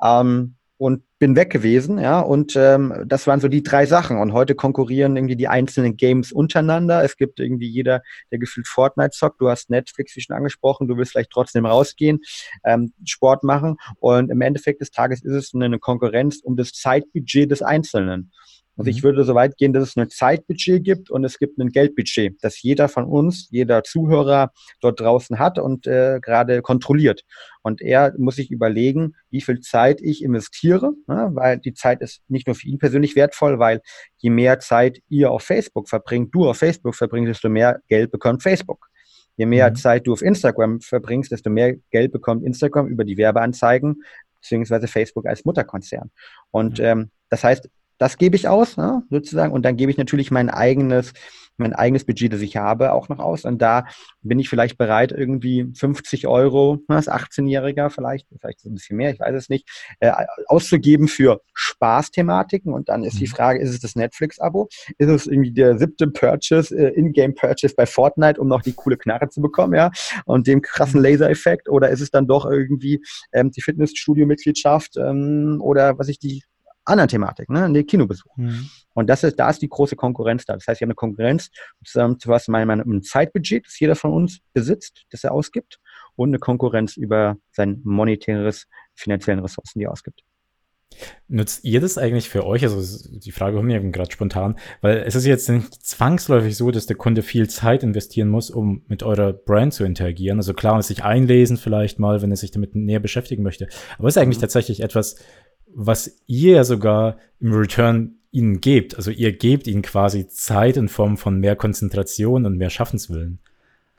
Ähm, und bin weg gewesen, ja, und ähm, das waren so die drei Sachen. Und heute konkurrieren irgendwie die einzelnen Games untereinander. Es gibt irgendwie jeder, der gefühlt Fortnite zockt. Du hast Netflix, wie schon angesprochen, du willst vielleicht trotzdem rausgehen, ähm, Sport machen. Und im Endeffekt des Tages ist es eine Konkurrenz um das Zeitbudget des Einzelnen. Also ich mhm. würde so weit gehen, dass es ein Zeitbudget gibt und es gibt ein Geldbudget, das jeder von uns, jeder Zuhörer dort draußen hat und äh, gerade kontrolliert. Und er muss sich überlegen, wie viel Zeit ich investiere, ne? weil die Zeit ist nicht nur für ihn persönlich wertvoll, weil je mehr Zeit ihr auf Facebook verbringt, du auf Facebook verbringst, desto mehr Geld bekommt Facebook. Je mehr mhm. Zeit du auf Instagram verbringst, desto mehr Geld bekommt Instagram über die Werbeanzeigen, beziehungsweise Facebook als Mutterkonzern. Und mhm. ähm, das heißt, das gebe ich aus, ne, sozusagen. Und dann gebe ich natürlich mein eigenes, mein eigenes Budget, das ich habe, auch noch aus. Und da bin ich vielleicht bereit, irgendwie 50 Euro, ne, als 18-Jähriger vielleicht, vielleicht ein bisschen mehr, ich weiß es nicht, äh, auszugeben für Spaßthematiken. Und dann ist die mhm. Frage, ist es das Netflix-Abo? Ist es irgendwie der siebte Purchase, äh, In-Game-Purchase bei Fortnite, um noch die coole Knarre zu bekommen, ja? Und dem krassen mhm. Laser-Effekt? Oder ist es dann doch irgendwie ähm, die Fitnessstudio-Mitgliedschaft ähm, oder was ich die anderen Thematik, ne, der Kinobesuch. Mhm. Und das ist, da ist die große Konkurrenz da. Das heißt, wir haben eine Konkurrenz zu was mein, mein, ein Zeitbudget, das jeder von uns besitzt, das er ausgibt, und eine Konkurrenz über sein monetäres, finanziellen Ressourcen, die er ausgibt. Nutzt ihr das eigentlich für euch? Also die Frage kommt mir gerade spontan, weil es ist jetzt nicht zwangsläufig so, dass der Kunde viel Zeit investieren muss, um mit eurer Brand zu interagieren. Also klar, sich einlesen vielleicht mal, wenn er sich damit näher beschäftigen möchte. Aber es ist eigentlich mhm. tatsächlich etwas, was ihr ja sogar im Return ihnen gebt. Also ihr gebt ihnen quasi Zeit in Form von mehr Konzentration und mehr Schaffenswillen.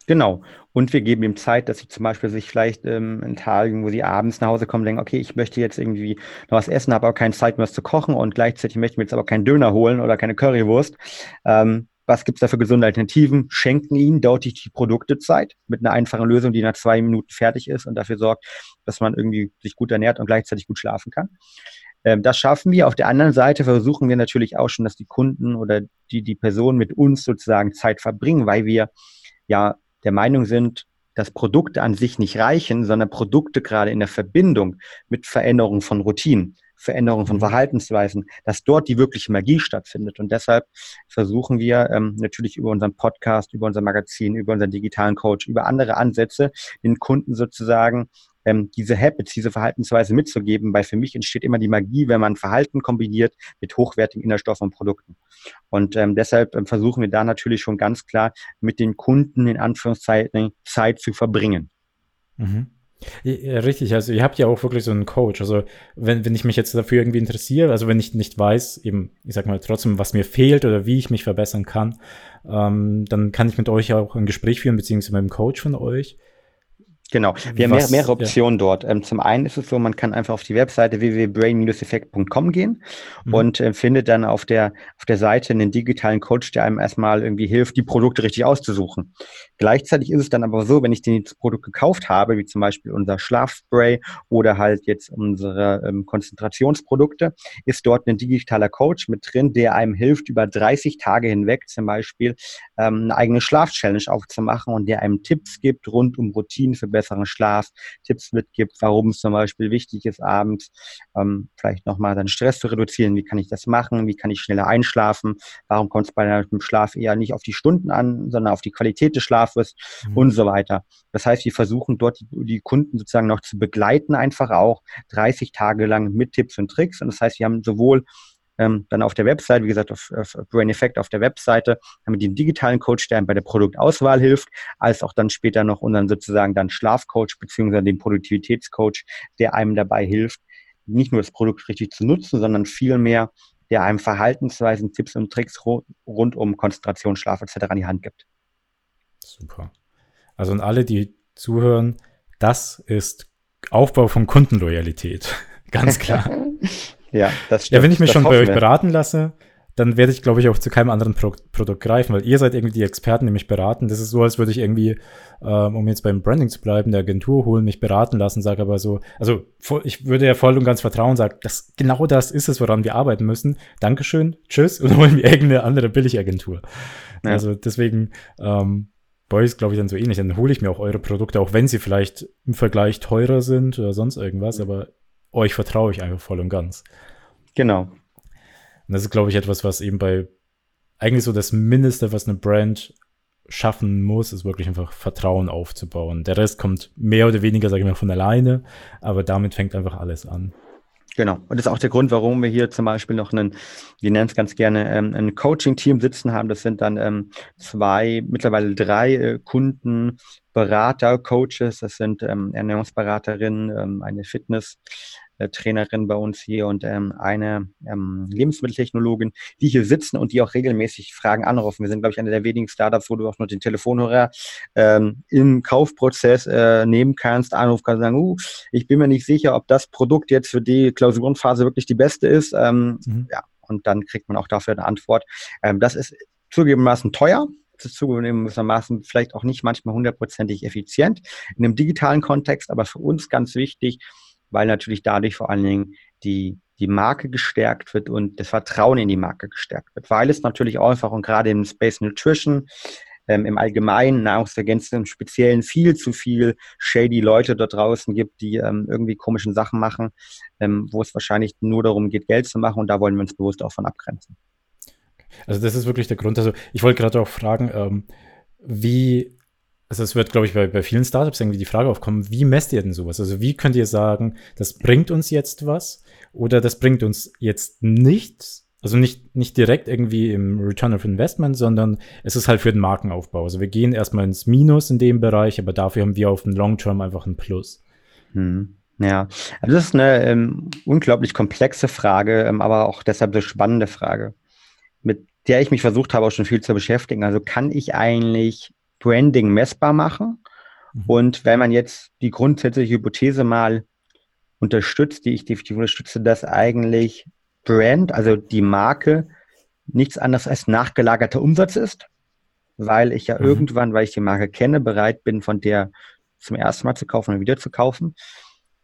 Genau. Und wir geben ihm Zeit, dass sie zum Beispiel sich vielleicht ähm, in Tagen, wo sie abends nach Hause kommen, denken, okay, ich möchte jetzt irgendwie noch was essen, habe aber keine Zeit mehr was zu kochen und gleichzeitig möchte ich mir jetzt aber keinen Döner holen oder keine Currywurst. Ähm, was gibt's da für gesunde Alternativen? Schenken ihnen deutlich die Produkte Zeit mit einer einfachen Lösung, die nach zwei Minuten fertig ist und dafür sorgt, dass man irgendwie sich gut ernährt und gleichzeitig gut schlafen kann. Ähm, das schaffen wir. Auf der anderen Seite versuchen wir natürlich auch schon, dass die Kunden oder die, die Personen mit uns sozusagen Zeit verbringen, weil wir ja der Meinung sind, dass Produkte an sich nicht reichen, sondern Produkte gerade in der Verbindung mit Veränderung von Routinen Veränderung von. Verhaltensweisen, dass dort die wirkliche Magie stattfindet. Und deshalb versuchen wir ähm, natürlich über unseren Podcast, über unser Magazin, über unseren digitalen Coach, über andere Ansätze den Kunden sozusagen ähm, diese Habits, diese Verhaltensweise mitzugeben, weil für mich entsteht immer die Magie, wenn man Verhalten kombiniert mit hochwertigen Inhaltsstoffen und Produkten. Und ähm, deshalb ähm, versuchen wir da natürlich schon ganz klar mit den Kunden in Anführungszeichen Zeit zu verbringen. Mhm. Richtig, also ihr habt ja auch wirklich so einen Coach. Also wenn, wenn ich mich jetzt dafür irgendwie interessiere, also wenn ich nicht weiß, eben, ich sag mal trotzdem, was mir fehlt oder wie ich mich verbessern kann, ähm, dann kann ich mit euch auch ein Gespräch führen, beziehungsweise mit dem Coach von euch. Genau, wir haben Was, mehrere Optionen ja. dort. Ähm, zum einen ist es so, man kann einfach auf die Webseite www.brain-effekt.com gehen mhm. und äh, findet dann auf der, auf der Seite einen digitalen Coach, der einem erstmal irgendwie hilft, die Produkte richtig auszusuchen. Gleichzeitig ist es dann aber so, wenn ich das Produkt gekauft habe, wie zum Beispiel unser Schlafspray oder halt jetzt unsere ähm, Konzentrationsprodukte, ist dort ein digitaler Coach mit drin, der einem hilft, über 30 Tage hinweg zum Beispiel ähm, eine eigene Schlafchallenge aufzumachen und der einem Tipps gibt rund um Routinen für besseren Schlaf, Tipps mitgibt, warum es zum Beispiel wichtig ist, abends ähm, vielleicht nochmal seinen Stress zu reduzieren. Wie kann ich das machen? Wie kann ich schneller einschlafen? Warum kommt es bei dem Schlaf eher nicht auf die Stunden an, sondern auf die Qualität des Schlafes mhm. und so weiter. Das heißt, wir versuchen dort die, die Kunden sozusagen noch zu begleiten, einfach auch 30 Tage lang mit Tipps und Tricks. Und das heißt, wir haben sowohl ähm, dann auf der Website, wie gesagt, auf, auf Brain Effect auf der Webseite, haben wir den digitalen Coach, der einem bei der Produktauswahl hilft, als auch dann später noch unseren sozusagen dann Schlafcoach beziehungsweise den Produktivitätscoach, der einem dabei hilft, nicht nur das Produkt richtig zu nutzen, sondern vielmehr der einem Verhaltensweisen, Tipps und Tricks rund um Konzentration, Schlaf etc. an die Hand gibt. Super. Also an alle, die zuhören, das ist Aufbau von Kundenloyalität. Ganz klar. Ja, das stimmt. Ja, wenn ich mich das schon bei euch wir. beraten lasse, dann werde ich, glaube ich, auch zu keinem anderen Pro Produkt greifen, weil ihr seid irgendwie die Experten, die mich beraten. Das ist so, als würde ich irgendwie, ähm, um jetzt beim Branding zu bleiben, der Agentur holen, mich beraten lassen, sage aber so, also ich würde ja voll und ganz vertrauen, sage, das, genau das ist es, woran wir arbeiten müssen. Dankeschön, tschüss, und holen wir irgendeine andere Billigagentur. Ja. Also deswegen, ähm, bei euch ist, glaube ich, dann so ähnlich. Dann hole ich mir auch eure Produkte, auch wenn sie vielleicht im Vergleich teurer sind oder sonst irgendwas, mhm. aber euch vertraue ich einfach voll und ganz. Genau. Und das ist, glaube ich, etwas, was eben bei eigentlich so das Mindeste, was eine Brand schaffen muss, ist wirklich einfach Vertrauen aufzubauen. Der Rest kommt mehr oder weniger, sage ich mal, von alleine, aber damit fängt einfach alles an. Genau. Und das ist auch der Grund, warum wir hier zum Beispiel noch einen, wir nennen es ganz gerne, ähm, ein Coaching-Team sitzen haben. Das sind dann ähm, zwei, mittlerweile drei äh, Kunden, Berater, Coaches. Das sind ähm, Ernährungsberaterinnen, ähm, eine Fitness- Trainerin bei uns hier und ähm, eine ähm, Lebensmitteltechnologin, die hier sitzen und die auch regelmäßig Fragen anrufen. Wir sind, glaube ich, einer der wenigen Startups, wo du auch noch den Telefonhörer ähm, im Kaufprozess äh, nehmen kannst, anrufen kannst, sagen, uh, ich bin mir nicht sicher, ob das Produkt jetzt für die Klausurenphase wirklich die beste ist. Ähm, mhm. Ja, und dann kriegt man auch dafür eine Antwort. Ähm, das ist zugegebenermaßen teuer, zugegebenermaßen vielleicht auch nicht manchmal hundertprozentig effizient in einem digitalen Kontext, aber für uns ganz wichtig, weil natürlich dadurch vor allen Dingen die, die Marke gestärkt wird und das Vertrauen in die Marke gestärkt wird, weil es natürlich auch einfach und gerade im Space Nutrition ähm, im Allgemeinen, Nahrungsergänzung im Speziellen viel zu viel shady Leute da draußen gibt, die ähm, irgendwie komischen Sachen machen, ähm, wo es wahrscheinlich nur darum geht, Geld zu machen und da wollen wir uns bewusst auch von abgrenzen. Also das ist wirklich der Grund. Also ich wollte gerade auch fragen, ähm, wie also es wird, glaube ich, bei, bei vielen Startups irgendwie die Frage aufkommen, wie messt ihr denn sowas? Also wie könnt ihr sagen, das bringt uns jetzt was oder das bringt uns jetzt nichts? Also nicht, nicht direkt irgendwie im Return of Investment, sondern es ist halt für den Markenaufbau. Also wir gehen erstmal ins Minus in dem Bereich, aber dafür haben wir auf den Long Term einfach ein Plus. Hm. Ja, also das ist eine ähm, unglaublich komplexe Frage, ähm, aber auch deshalb eine spannende Frage, mit der ich mich versucht habe, auch schon viel zu beschäftigen. Also kann ich eigentlich Branding messbar machen. Mhm. Und wenn man jetzt die grundsätzliche Hypothese mal unterstützt, die ich definitiv unterstütze, dass eigentlich Brand, also die Marke, nichts anderes als nachgelagerter Umsatz ist, weil ich ja mhm. irgendwann, weil ich die Marke kenne, bereit bin, von der zum ersten Mal zu kaufen und wieder zu kaufen,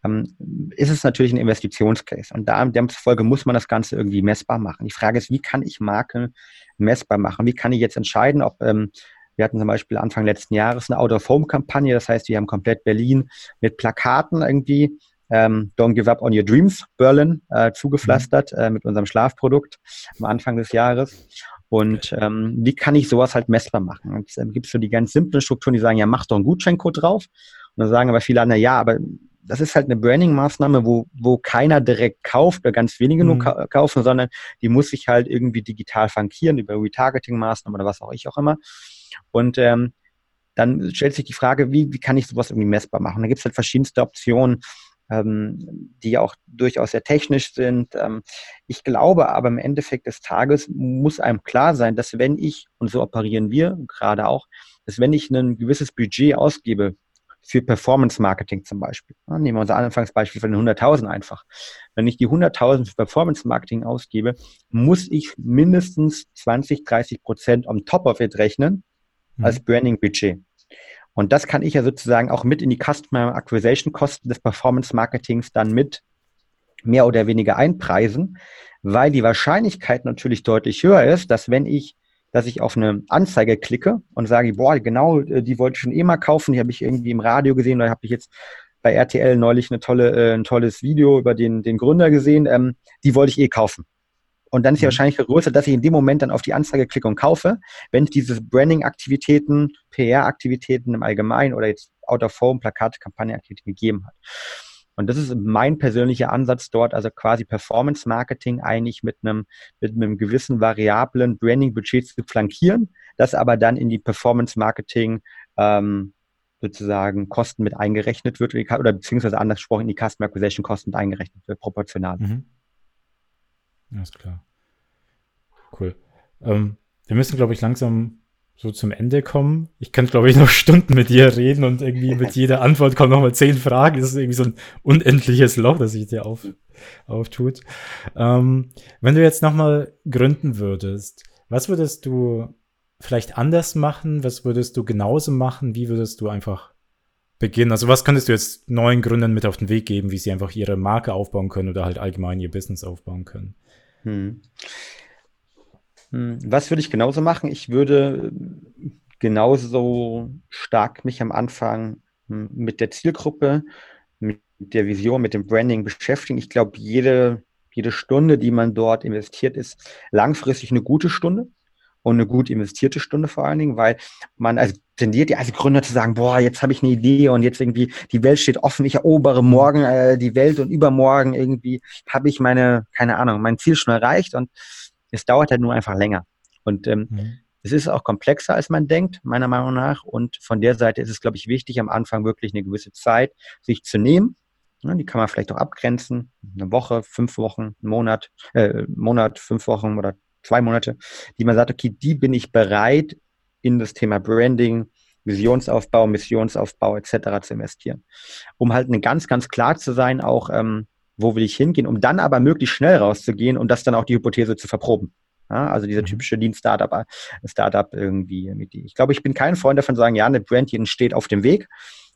ähm, ist es natürlich ein Investitionscase. Und da demzufolge muss man das Ganze irgendwie messbar machen. Die Frage ist, wie kann ich Marken messbar machen? Wie kann ich jetzt entscheiden, ob ähm, wir hatten zum Beispiel Anfang letzten Jahres eine Out-of-Home-Kampagne. Das heißt, wir haben komplett Berlin mit Plakaten irgendwie ähm, Don't Give Up on Your Dreams Berlin äh, zugepflastert mhm. äh, mit unserem Schlafprodukt am Anfang des Jahres. Und ähm, wie kann ich sowas halt messbar machen? Und es äh, gibt so die ganz simplen Strukturen, die sagen, ja, mach doch einen Gutscheincode drauf. Und dann sagen aber viele andere, ja, aber das ist halt eine Branding-Maßnahme, wo, wo keiner direkt kauft oder ganz wenige mhm. nur kaufen, sondern die muss sich halt irgendwie digital frankieren über Retargeting-Maßnahmen oder was auch ich auch immer. Und ähm, dann stellt sich die Frage, wie, wie kann ich sowas irgendwie messbar machen? Da gibt es halt verschiedenste Optionen, ähm, die auch durchaus sehr technisch sind. Ähm, ich glaube aber im Endeffekt des Tages muss einem klar sein, dass wenn ich, und so operieren wir gerade auch, dass wenn ich ein gewisses Budget ausgebe für Performance Marketing zum Beispiel. Ja, nehmen wir unser Anfangsbeispiel von den 100.000 einfach. Wenn ich die 100.000 für Performance Marketing ausgebe, muss ich mindestens 20, 30 Prozent on top of it rechnen, mhm. als Branding-Budget. Und das kann ich ja sozusagen auch mit in die Customer Acquisition Kosten des Performance Marketings dann mit mehr oder weniger einpreisen, weil die Wahrscheinlichkeit natürlich deutlich höher ist, dass wenn ich dass ich auf eine Anzeige klicke und sage, boah, genau, äh, die wollte ich schon eh mal kaufen, die habe ich irgendwie im Radio gesehen oder habe ich jetzt bei RTL neulich eine tolle, äh, ein tolles Video über den, den Gründer gesehen, ähm, die wollte ich eh kaufen. Und dann ist die mhm. Wahrscheinlichkeit größer, dass ich in dem Moment dann auf die Anzeige klicke und kaufe, wenn es diese Branding-Aktivitäten, PR-Aktivitäten im Allgemeinen oder jetzt Out-of-Home, Plakate, Kampagne-Aktivitäten gegeben hat. Und das ist mein persönlicher Ansatz dort, also quasi Performance Marketing eigentlich mit einem, mit einem gewissen variablen Branding-Budget zu flankieren, das aber dann in die Performance Marketing ähm, sozusagen Kosten mit eingerechnet wird oder beziehungsweise anders gesprochen in die Customer Acquisition Kosten mit eingerechnet wird, proportional. Mhm. Alles klar. Cool. Ähm, wir müssen, glaube ich, langsam so zum Ende kommen. Ich könnte, glaube ich, noch Stunden mit dir reden und irgendwie mit jeder Antwort kommen nochmal zehn Fragen. Das ist irgendwie so ein unendliches Loch, das sich dir auf, auftut. Ähm, wenn du jetzt nochmal gründen würdest, was würdest du vielleicht anders machen? Was würdest du genauso machen? Wie würdest du einfach beginnen? Also was könntest du jetzt neuen Gründern mit auf den Weg geben, wie sie einfach ihre Marke aufbauen können oder halt allgemein ihr Business aufbauen können? Hm. hm. Was würde ich genauso machen? Ich würde genauso stark mich am Anfang hm, mit der Zielgruppe, mit mit der Vision, mit dem Branding beschäftigen. Ich glaube, jede, jede Stunde, die man dort investiert, ist langfristig eine gute Stunde und eine gut investierte Stunde vor allen Dingen, weil man also tendiert ja als Gründer zu sagen, boah, jetzt habe ich eine Idee und jetzt irgendwie die Welt steht offen, ich erobere morgen äh, die Welt und übermorgen irgendwie habe ich meine, keine Ahnung, mein Ziel schon erreicht und es dauert halt nur einfach länger. Und ähm, mhm. es ist auch komplexer, als man denkt, meiner Meinung nach. Und von der Seite ist es, glaube ich, wichtig, am Anfang wirklich eine gewisse Zeit sich zu nehmen. Ja, die kann man vielleicht auch abgrenzen. Eine Woche, fünf Wochen, einen Monat, äh, Monat, fünf Wochen oder zwei Monate, die man sagt, okay, die bin ich bereit, in das Thema Branding, Visionsaufbau, Missionsaufbau etc. zu investieren. Um halt eine ganz, ganz klar zu sein, auch ähm, wo will ich hingehen, um dann aber möglichst schnell rauszugehen und das dann auch die Hypothese zu verproben. Ja, also dieser mhm. typische Lean-Startup, äh, Startup irgendwie. Ich glaube, ich bin kein Freund davon sagen, ja, eine Brand, die entsteht auf dem Weg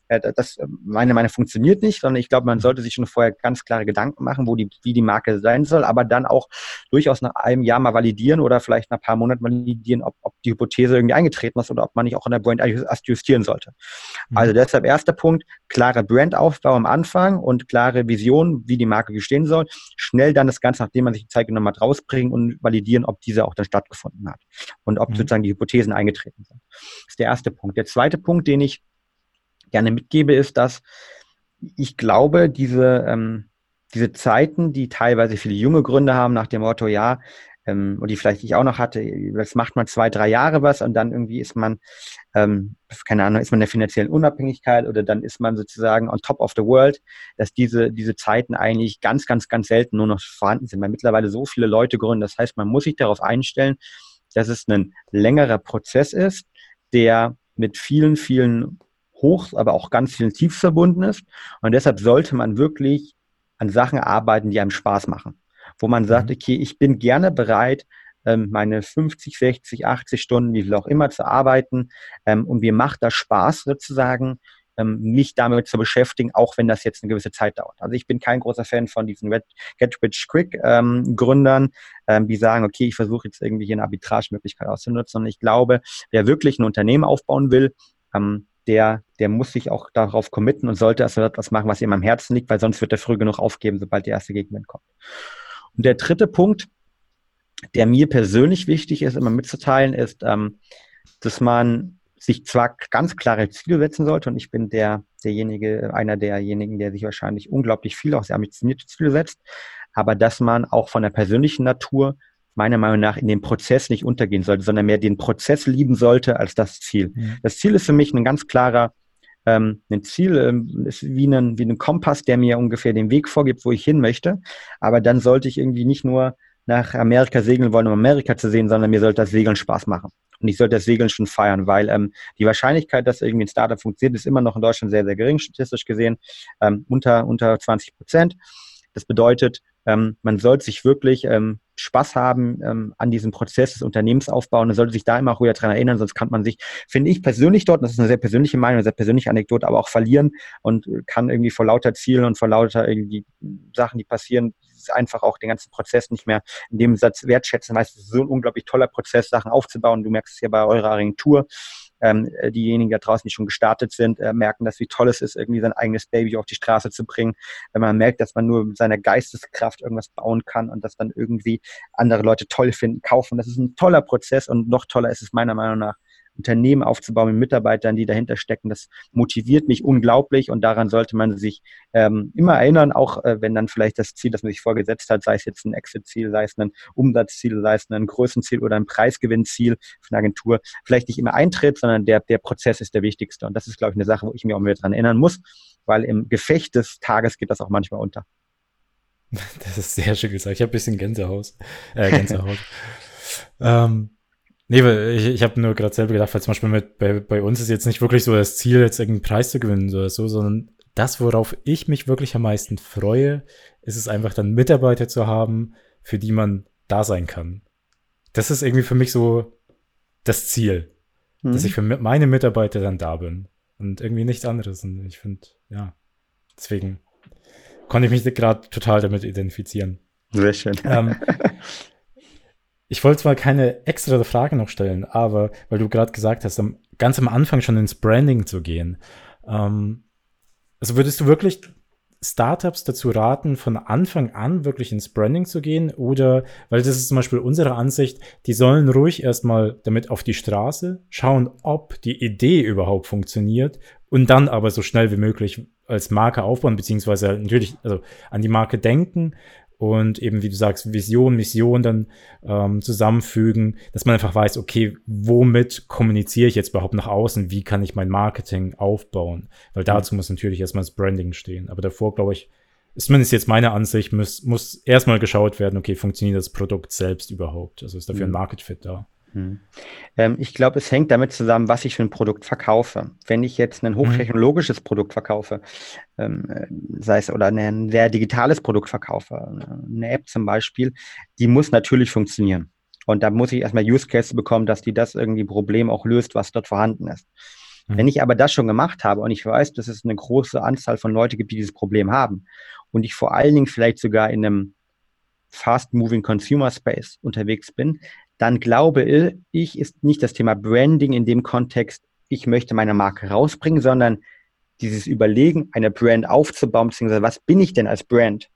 das äh, meine Meinung funktioniert nicht, sondern ich glaube, man sollte sich schon vorher ganz klare Gedanken machen, wo die, wie die Marke sein soll, aber dann auch durchaus nach einem Jahr mal validieren oder vielleicht nach ein paar Monaten validieren, ob, ob die Hypothese irgendwie eingetreten ist oder ob man nicht auch in der Brand justieren sollte. Mhm. Also deshalb erster Punkt, klare Brandaufbau am Anfang und klare Vision, wie die Marke gestehen soll. Schnell dann das Ganze, nachdem man sich die Zeit genommen hat, rausbringen und validieren, ob diese auch dann stattgefunden hat und ob mhm. sozusagen die Hypothesen eingetreten sind. Das ist der erste Punkt. Der zweite Punkt, den ich gerne mitgebe, ist, dass ich glaube, diese, ähm, diese Zeiten, die teilweise viele junge Gründer haben, nach dem Motto, ja, ähm, und die vielleicht ich auch noch hatte, das macht man zwei, drei Jahre was und dann irgendwie ist man, ähm, keine Ahnung, ist man in der finanziellen Unabhängigkeit oder dann ist man sozusagen on top of the world, dass diese, diese Zeiten eigentlich ganz, ganz, ganz selten nur noch vorhanden sind, weil mittlerweile so viele Leute gründen. Das heißt, man muss sich darauf einstellen, dass es ein längerer Prozess ist, der mit vielen, vielen Hochs, aber auch ganz vielen Tiefs verbunden ist. Und deshalb sollte man wirklich an Sachen arbeiten, die einem Spaß machen. Wo man sagt, mhm. okay, ich bin gerne bereit, ähm, meine 50, 60, 80 Stunden, wie viel auch immer, zu arbeiten. Ähm, und mir macht das Spaß sozusagen, ähm, mich damit zu beschäftigen, auch wenn das jetzt eine gewisse Zeit dauert. Also ich bin kein großer Fan von diesen Red, Get Rich Quick ähm, Gründern, ähm, die sagen, okay, ich versuche jetzt irgendwie hier eine Arbitragemöglichkeit auszunutzen. Und ich glaube, wer wirklich ein Unternehmen aufbauen will, ähm, der, der muss sich auch darauf committen und sollte also etwas machen, was ihm am Herzen liegt, weil sonst wird er früh genug aufgeben, sobald der erste Gegenwind kommt. Und der dritte Punkt, der mir persönlich wichtig ist, immer mitzuteilen, ist, ähm, dass man sich zwar ganz klare Ziele setzen sollte, und ich bin der, derjenige, einer derjenigen, der sich wahrscheinlich unglaublich viel, auch sehr ambitionierte Ziele setzt, aber dass man auch von der persönlichen Natur meiner Meinung nach in dem Prozess nicht untergehen sollte, sondern mehr den Prozess lieben sollte als das Ziel. Mhm. Das Ziel ist für mich ein ganz klarer ähm, ein Ziel, ähm, ist wie ein, wie ein Kompass, der mir ungefähr den Weg vorgibt, wo ich hin möchte. Aber dann sollte ich irgendwie nicht nur nach Amerika segeln wollen, um Amerika zu sehen, sondern mir sollte das Segeln Spaß machen. Und ich sollte das Segeln schon feiern, weil ähm, die Wahrscheinlichkeit, dass irgendwie ein Startup funktioniert, ist immer noch in Deutschland sehr, sehr gering, statistisch gesehen, ähm, unter, unter 20 Prozent. Das bedeutet, ähm, man sollte sich wirklich ähm, Spaß haben ähm, an diesem Prozess des Unternehmensaufbaus. Und sollte sich da immer auch wieder dran erinnern, sonst kann man sich, finde ich persönlich dort, das ist eine sehr persönliche Meinung, eine sehr persönliche Anekdote, aber auch verlieren und kann irgendwie vor lauter Zielen und vor lauter irgendwie Sachen, die passieren, einfach auch den ganzen Prozess nicht mehr in dem Satz wertschätzen, weil es ist so ein unglaublich toller Prozess, Sachen aufzubauen. Du merkst es ja bei eurer Agentur ähm, äh, diejenigen da draußen, die schon gestartet sind, äh, merken, dass wie toll es ist, irgendwie sein eigenes Baby auf die Straße zu bringen. Wenn man merkt, dass man nur mit seiner Geisteskraft irgendwas bauen kann und das dann irgendwie andere Leute toll finden, kaufen. Das ist ein toller Prozess und noch toller ist es meiner Meinung nach, Unternehmen aufzubauen mit Mitarbeitern, die dahinter stecken. Das motiviert mich unglaublich und daran sollte man sich ähm, immer erinnern, auch äh, wenn dann vielleicht das Ziel, das man sich vorgesetzt hat, sei es jetzt ein Exit-Ziel, sei es ein Umsatzziel, sei es ein Größenziel oder ein Preisgewinnziel für eine Agentur, vielleicht nicht immer eintritt, sondern der, der Prozess ist der wichtigste. Und das ist, glaube ich, eine Sache, wo ich mich auch wieder dran erinnern muss, weil im Gefecht des Tages geht das auch manchmal unter. Das ist sehr schön gesagt. Ich habe ein bisschen Gänsehaut. Äh, Gänsehaut. ähm, Nee, weil ich, ich habe nur gerade selber gedacht, weil zum Beispiel mit, bei, bei uns ist jetzt nicht wirklich so das Ziel, jetzt irgendeinen Preis zu gewinnen oder so, sondern das, worauf ich mich wirklich am meisten freue, ist es einfach dann Mitarbeiter zu haben, für die man da sein kann. Das ist irgendwie für mich so das Ziel, mhm. dass ich für meine Mitarbeiter dann da bin und irgendwie nichts anderes. Und ich finde, ja, deswegen konnte ich mich gerade total damit identifizieren. Sehr schön. Ähm, Ich wollte zwar keine extra Frage noch stellen, aber weil du gerade gesagt hast, ganz am Anfang schon ins Branding zu gehen. Ähm, also würdest du wirklich Startups dazu raten, von Anfang an wirklich ins Branding zu gehen? Oder, weil das ist zum Beispiel unsere Ansicht, die sollen ruhig erstmal damit auf die Straße schauen, ob die Idee überhaupt funktioniert und dann aber so schnell wie möglich als Marke aufbauen, beziehungsweise natürlich also an die Marke denken und eben, wie du sagst, Vision, Mission dann ähm, zusammenfügen, dass man einfach weiß, okay, womit kommuniziere ich jetzt überhaupt nach außen? Wie kann ich mein Marketing aufbauen? Weil mhm. dazu muss natürlich erstmal das Branding stehen. Aber davor, glaube ich, ist zumindest jetzt meine Ansicht, muss, muss erstmal geschaut werden, okay, funktioniert das Produkt selbst überhaupt? Also ist dafür ein mhm. Market Fit da? Hm. Ähm, ich glaube, es hängt damit zusammen, was ich für ein Produkt verkaufe. Wenn ich jetzt ein mhm. hochtechnologisches Produkt verkaufe, ähm, äh, sei es oder ein sehr digitales Produkt verkaufe, eine App zum Beispiel, die muss natürlich funktionieren. Und da muss ich erstmal Use Case bekommen, dass die das irgendwie Problem auch löst, was dort vorhanden ist. Mhm. Wenn ich aber das schon gemacht habe und ich weiß, dass es eine große Anzahl von Leuten gibt, die dieses Problem haben und ich vor allen Dingen vielleicht sogar in einem fast-moving Consumer Space unterwegs bin, dann glaube ich, ist nicht das Thema Branding in dem Kontext, ich möchte meine Marke rausbringen, sondern dieses Überlegen, eine Brand aufzubauen, beziehungsweise was bin ich denn als Brand,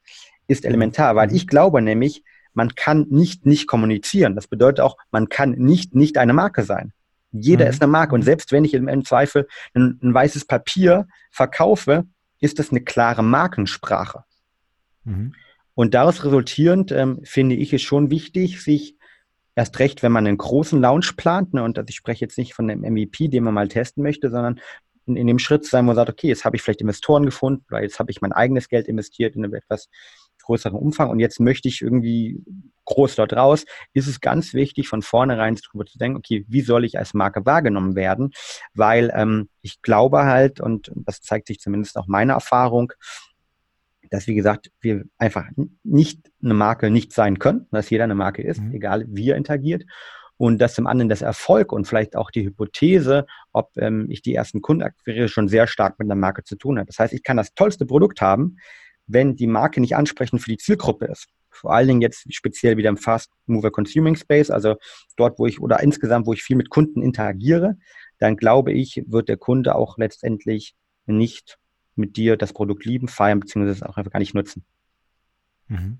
ist elementar, weil mhm. ich glaube nämlich, man kann nicht nicht kommunizieren. Das bedeutet auch, man kann nicht nicht eine Marke sein. Jeder mhm. ist eine Marke und selbst wenn ich im, im Zweifel ein, ein, weißes Papier verkaufe, ist das eine klare Markensprache. Mhm. Und daraus resultierend ähm, finde ich es schon wichtig, sich erst recht, wenn man einen großen Launch plant, ne, und ich spreche jetzt nicht von dem MVP, den man mal testen möchte, sondern in, in dem Schritt sein, wo man sagt, okay, jetzt habe ich vielleicht Investoren gefunden, weil jetzt habe ich mein eigenes Geld investiert in einem etwas größeren Umfang und jetzt möchte ich irgendwie groß dort raus, ist es ganz wichtig, von vornherein darüber zu denken, okay, wie soll ich als Marke wahrgenommen werden? Weil ähm, ich glaube halt, und das zeigt sich zumindest auch meine Erfahrung, dass, wie gesagt, wir einfach nicht eine Marke nicht sein können, dass jeder eine Marke ist, mhm. egal wie er interagiert. Und dass zum anderen das Erfolg und vielleicht auch die Hypothese, ob ähm, ich die ersten Kunden akquiriere, schon sehr stark mit einer Marke zu tun hat. Das heißt, ich kann das tollste Produkt haben, wenn die Marke nicht ansprechend für die Zielgruppe ist. Vor allen Dingen jetzt speziell wieder im Fast Mover Consuming Space, also dort, wo ich oder insgesamt, wo ich viel mit Kunden interagiere, dann glaube ich, wird der Kunde auch letztendlich nicht mit dir das Produkt lieben, feiern, beziehungsweise auch einfach gar nicht nutzen. Mhm.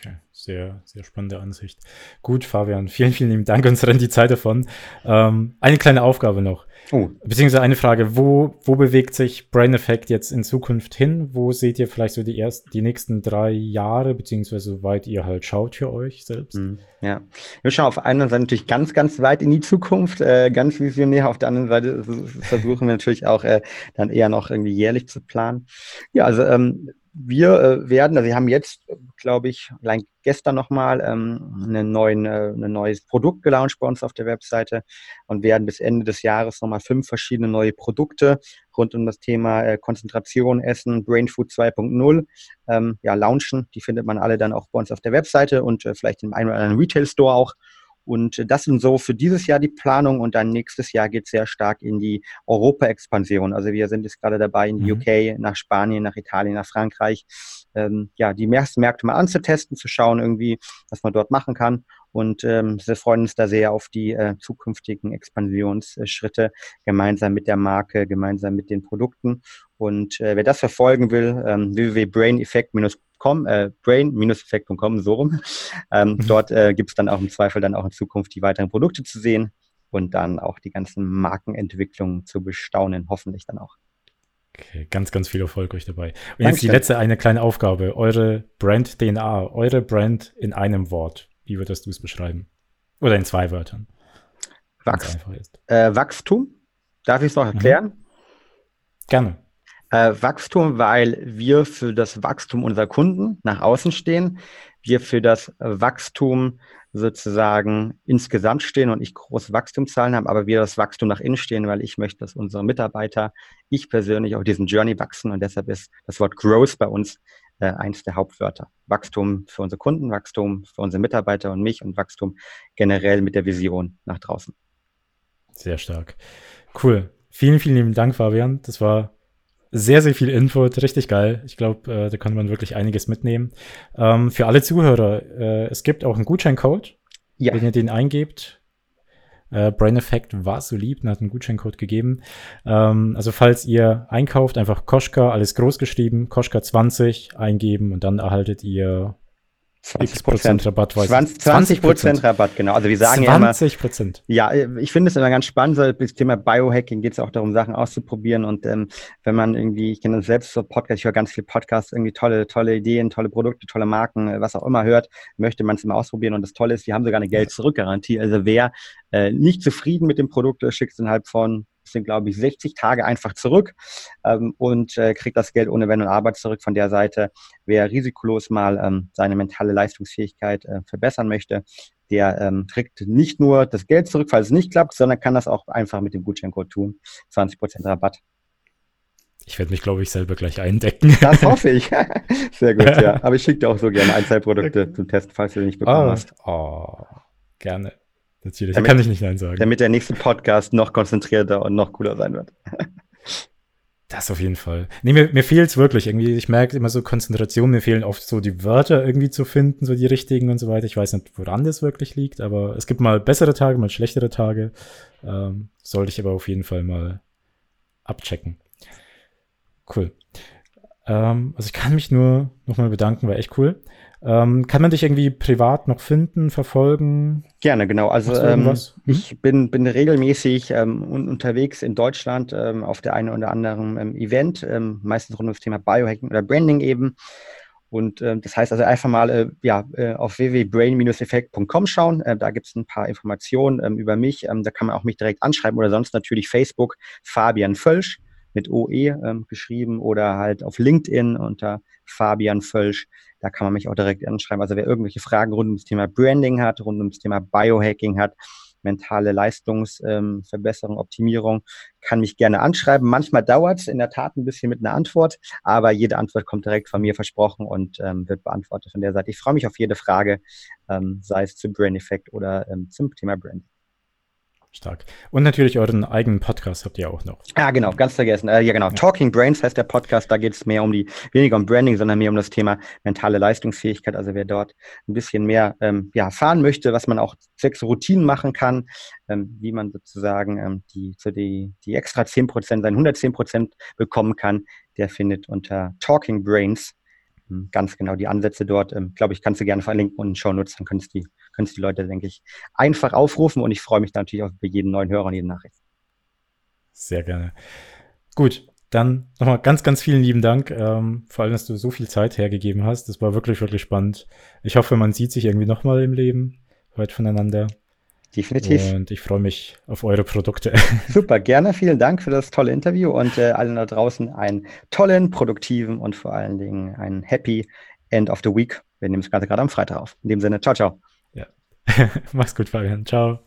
Okay, sehr, sehr spannende Ansicht. Gut, Fabian, vielen, vielen lieben Dank. Uns rennt die Zeit davon. Ähm, eine kleine Aufgabe noch. Oh. Beziehungsweise eine Frage. Wo, wo bewegt sich Brain Effect jetzt in Zukunft hin? Wo seht ihr vielleicht so die ersten, die nächsten drei Jahre, beziehungsweise soweit ihr halt schaut für euch selbst? Mhm. Ja. Wir schauen auf einer Seite natürlich ganz, ganz weit in die Zukunft, äh, ganz visionär. Auf der anderen Seite versuchen wir natürlich auch äh, dann eher noch irgendwie jährlich zu planen. Ja, also ähm, wir äh, werden, also wir haben jetzt, glaube ich, allein gestern nochmal ähm, einen äh, ein neues Produkt gelauncht bei uns auf der Webseite und werden bis Ende des Jahres nochmal fünf verschiedene neue Produkte rund um das Thema äh, Konzentration, Essen, Brain Food 2.0 ähm, ja, launchen. Die findet man alle dann auch bei uns auf der Webseite und äh, vielleicht im einen oder anderen Retail-Store auch. Und das sind so für dieses Jahr die Planung und dann nächstes Jahr geht es sehr stark in die Europa-Expansion. Also wir sind jetzt gerade dabei, in die mhm. UK, nach Spanien, nach Italien, nach Frankreich, ähm, ja, die Märkte mal anzutesten, zu schauen irgendwie, was man dort machen kann. Und ähm, wir freuen uns da sehr auf die äh, zukünftigen Expansionsschritte gemeinsam mit der Marke, gemeinsam mit den Produkten. Und äh, wer das verfolgen will, ähm, www.braineffect-com, äh, brain-effekt.com, so rum. Ähm, mhm. Dort äh, gibt es dann auch im Zweifel dann auch in Zukunft die weiteren Produkte zu sehen und dann auch die ganzen Markenentwicklungen zu bestaunen, hoffentlich dann auch. Okay, ganz, ganz viel Erfolg euch dabei. Und Dankeschön. jetzt die letzte eine kleine Aufgabe. Eure Brand-DNA, eure Brand in einem Wort. Wie würdest du es beschreiben? Oder in zwei Wörtern. Wachs äh, Wachstum. Darf ich es noch mhm. erklären? Mhm. Gerne. Äh, Wachstum, weil wir für das Wachstum unserer Kunden nach außen stehen, wir für das Wachstum sozusagen insgesamt stehen und ich große Wachstumszahlen habe, aber wir das Wachstum nach innen stehen, weil ich möchte, dass unsere Mitarbeiter, ich persönlich auch diesen Journey wachsen und deshalb ist das Wort Growth bei uns äh, eins der Hauptwörter. Wachstum für unsere Kunden, Wachstum für unsere Mitarbeiter und mich und Wachstum generell mit der Vision nach draußen. Sehr stark. Cool. Vielen, vielen lieben Dank, Fabian. Das war sehr, sehr viel Input, richtig geil. Ich glaube, äh, da kann man wirklich einiges mitnehmen. Ähm, für alle Zuhörer, äh, es gibt auch einen Gutscheincode, ja. wenn ihr den eingebt. Äh, Brain Effect war so lieb und hat einen Gutscheincode gegeben. Ähm, also falls ihr einkauft, einfach Koschka, alles groß geschrieben, Koschka 20 eingeben und dann erhaltet ihr 20 Prozent Rabatt, 20, 20 Prozent Rabatt, genau. Also wir sagen 20 Prozent. Ja, ja, ich finde es immer ganz spannend, so das Thema Biohacking geht es auch darum, Sachen auszuprobieren und ähm, wenn man irgendwie, ich kenne das selbst so Podcast, ich höre ganz viel Podcasts, irgendwie tolle, tolle Ideen, tolle Produkte, tolle Marken, äh, was auch immer hört, möchte man es immer ausprobieren und das Tolle ist, die haben sogar eine Geld-Zurück-Garantie. Also wer äh, nicht zufrieden mit dem Produkt ist, schickt es innerhalb von sind, glaube ich, 60 Tage einfach zurück ähm, und äh, kriegt das Geld ohne Wenn und Arbeit zurück von der Seite. Wer risikolos mal ähm, seine mentale Leistungsfähigkeit äh, verbessern möchte, der ähm, kriegt nicht nur das Geld zurück, falls es nicht klappt, sondern kann das auch einfach mit dem Gutscheincode tun. 20% Rabatt. Ich werde mich, glaube ich, selber gleich eindecken. Das hoffe ich. Sehr gut, ja. Aber ich schicke dir auch so gerne Einzelprodukte okay. zum Test, falls du nicht bekommen oh, hast. Oh, gerne. Natürlich, damit, da kann ich nicht Nein sagen. Damit der nächste Podcast noch konzentrierter und noch cooler sein wird. Das auf jeden Fall. Nee, mir, mir fehlt es wirklich irgendwie. Ich merke immer so Konzentration, mir fehlen oft so die Wörter irgendwie zu finden, so die richtigen und so weiter. Ich weiß nicht, woran das wirklich liegt, aber es gibt mal bessere Tage, mal schlechtere Tage. Ähm, sollte ich aber auf jeden Fall mal abchecken. Cool. Ähm, also ich kann mich nur nochmal bedanken, war echt cool. Ähm, kann man dich irgendwie privat noch finden, verfolgen? Gerne, genau. Also ähm, mhm. ich bin, bin regelmäßig ähm, unterwegs in Deutschland ähm, auf der einen oder anderen ähm, Event, ähm, meistens rund um das Thema Biohacking oder Branding eben. Und äh, das heißt also einfach mal äh, ja, äh, auf www.brain-effekt.com schauen. Da gibt es ein paar Informationen über mich. Da kann man auch mich direkt anschreiben oder sonst natürlich Facebook Fabian Völsch mit OE geschrieben oder halt auf LinkedIn unter Fabian Völsch. Da kann man mich auch direkt anschreiben. Also wer irgendwelche Fragen rund ums Thema Branding hat, rund ums Thema Biohacking hat, mentale Leistungsverbesserung, ähm, Optimierung, kann mich gerne anschreiben. Manchmal dauert es in der Tat ein bisschen mit einer Antwort, aber jede Antwort kommt direkt von mir versprochen und ähm, wird beantwortet von der Seite. Ich freue mich auf jede Frage, ähm, sei es zum Brain Effect oder ähm, zum Thema Branding. Stark. Und natürlich euren eigenen Podcast habt ihr auch noch. Ja, genau, ganz vergessen. Äh, ja, genau. Ja. Talking Brains heißt der Podcast. Da geht es mehr um die, weniger um Branding, sondern mehr um das Thema mentale Leistungsfähigkeit. Also wer dort ein bisschen mehr ähm, ja, erfahren möchte, was man auch sechs Routinen machen kann, ähm, wie man sozusagen ähm, die, so die, die extra 10%, seine 110 Prozent bekommen kann, der findet unter Talking Brains ähm, ganz genau die Ansätze dort. Ähm, Glaube ich, kannst du gerne verlinken und in Show nutzen, dann könntest die können es die Leute, denke ich, einfach aufrufen und ich freue mich dann natürlich auch über jeden neuen Hörer und jede Nachricht. Sehr gerne. Gut, dann nochmal ganz, ganz vielen lieben Dank. Ähm, vor allem, dass du so viel Zeit hergegeben hast. Das war wirklich, wirklich spannend. Ich hoffe, man sieht sich irgendwie nochmal im Leben, hört voneinander. Definitiv. Und ich freue mich auf eure Produkte. Super, gerne. Vielen Dank für das tolle Interview und äh, allen da draußen einen tollen, produktiven und vor allen Dingen einen happy End of the Week. Wir nehmen es gerade am Freitag auf. In dem Sinne, ciao, ciao. Mach's gut, Fabian. Ciao.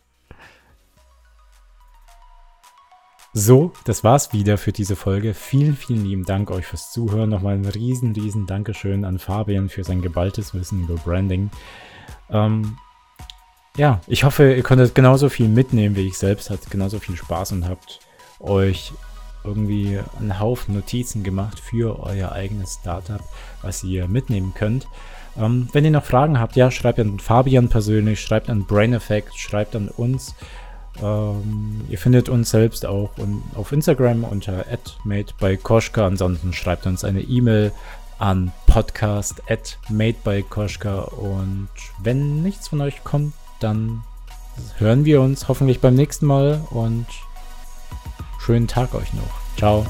So, das war's wieder für diese Folge. Vielen, vielen lieben Dank euch fürs Zuhören. Nochmal ein riesen, riesen Dankeschön an Fabian für sein geballtes Wissen über Branding. Ähm, ja, ich hoffe, ihr konntet genauso viel mitnehmen wie ich selbst. Hat genauso viel Spaß und habt euch irgendwie einen Haufen Notizen gemacht für euer eigenes Startup, was ihr mitnehmen könnt. Ähm, wenn ihr noch Fragen habt, ja, schreibt an Fabian persönlich, schreibt an Brain Effect, schreibt an uns. Ähm, ihr findet uns selbst auch auf Instagram unter @madebykoschka. Ansonsten schreibt uns eine E-Mail an podcast madebykoschka. Und wenn nichts von euch kommt, dann hören wir uns hoffentlich beim nächsten Mal und schönen Tag euch noch. Ciao.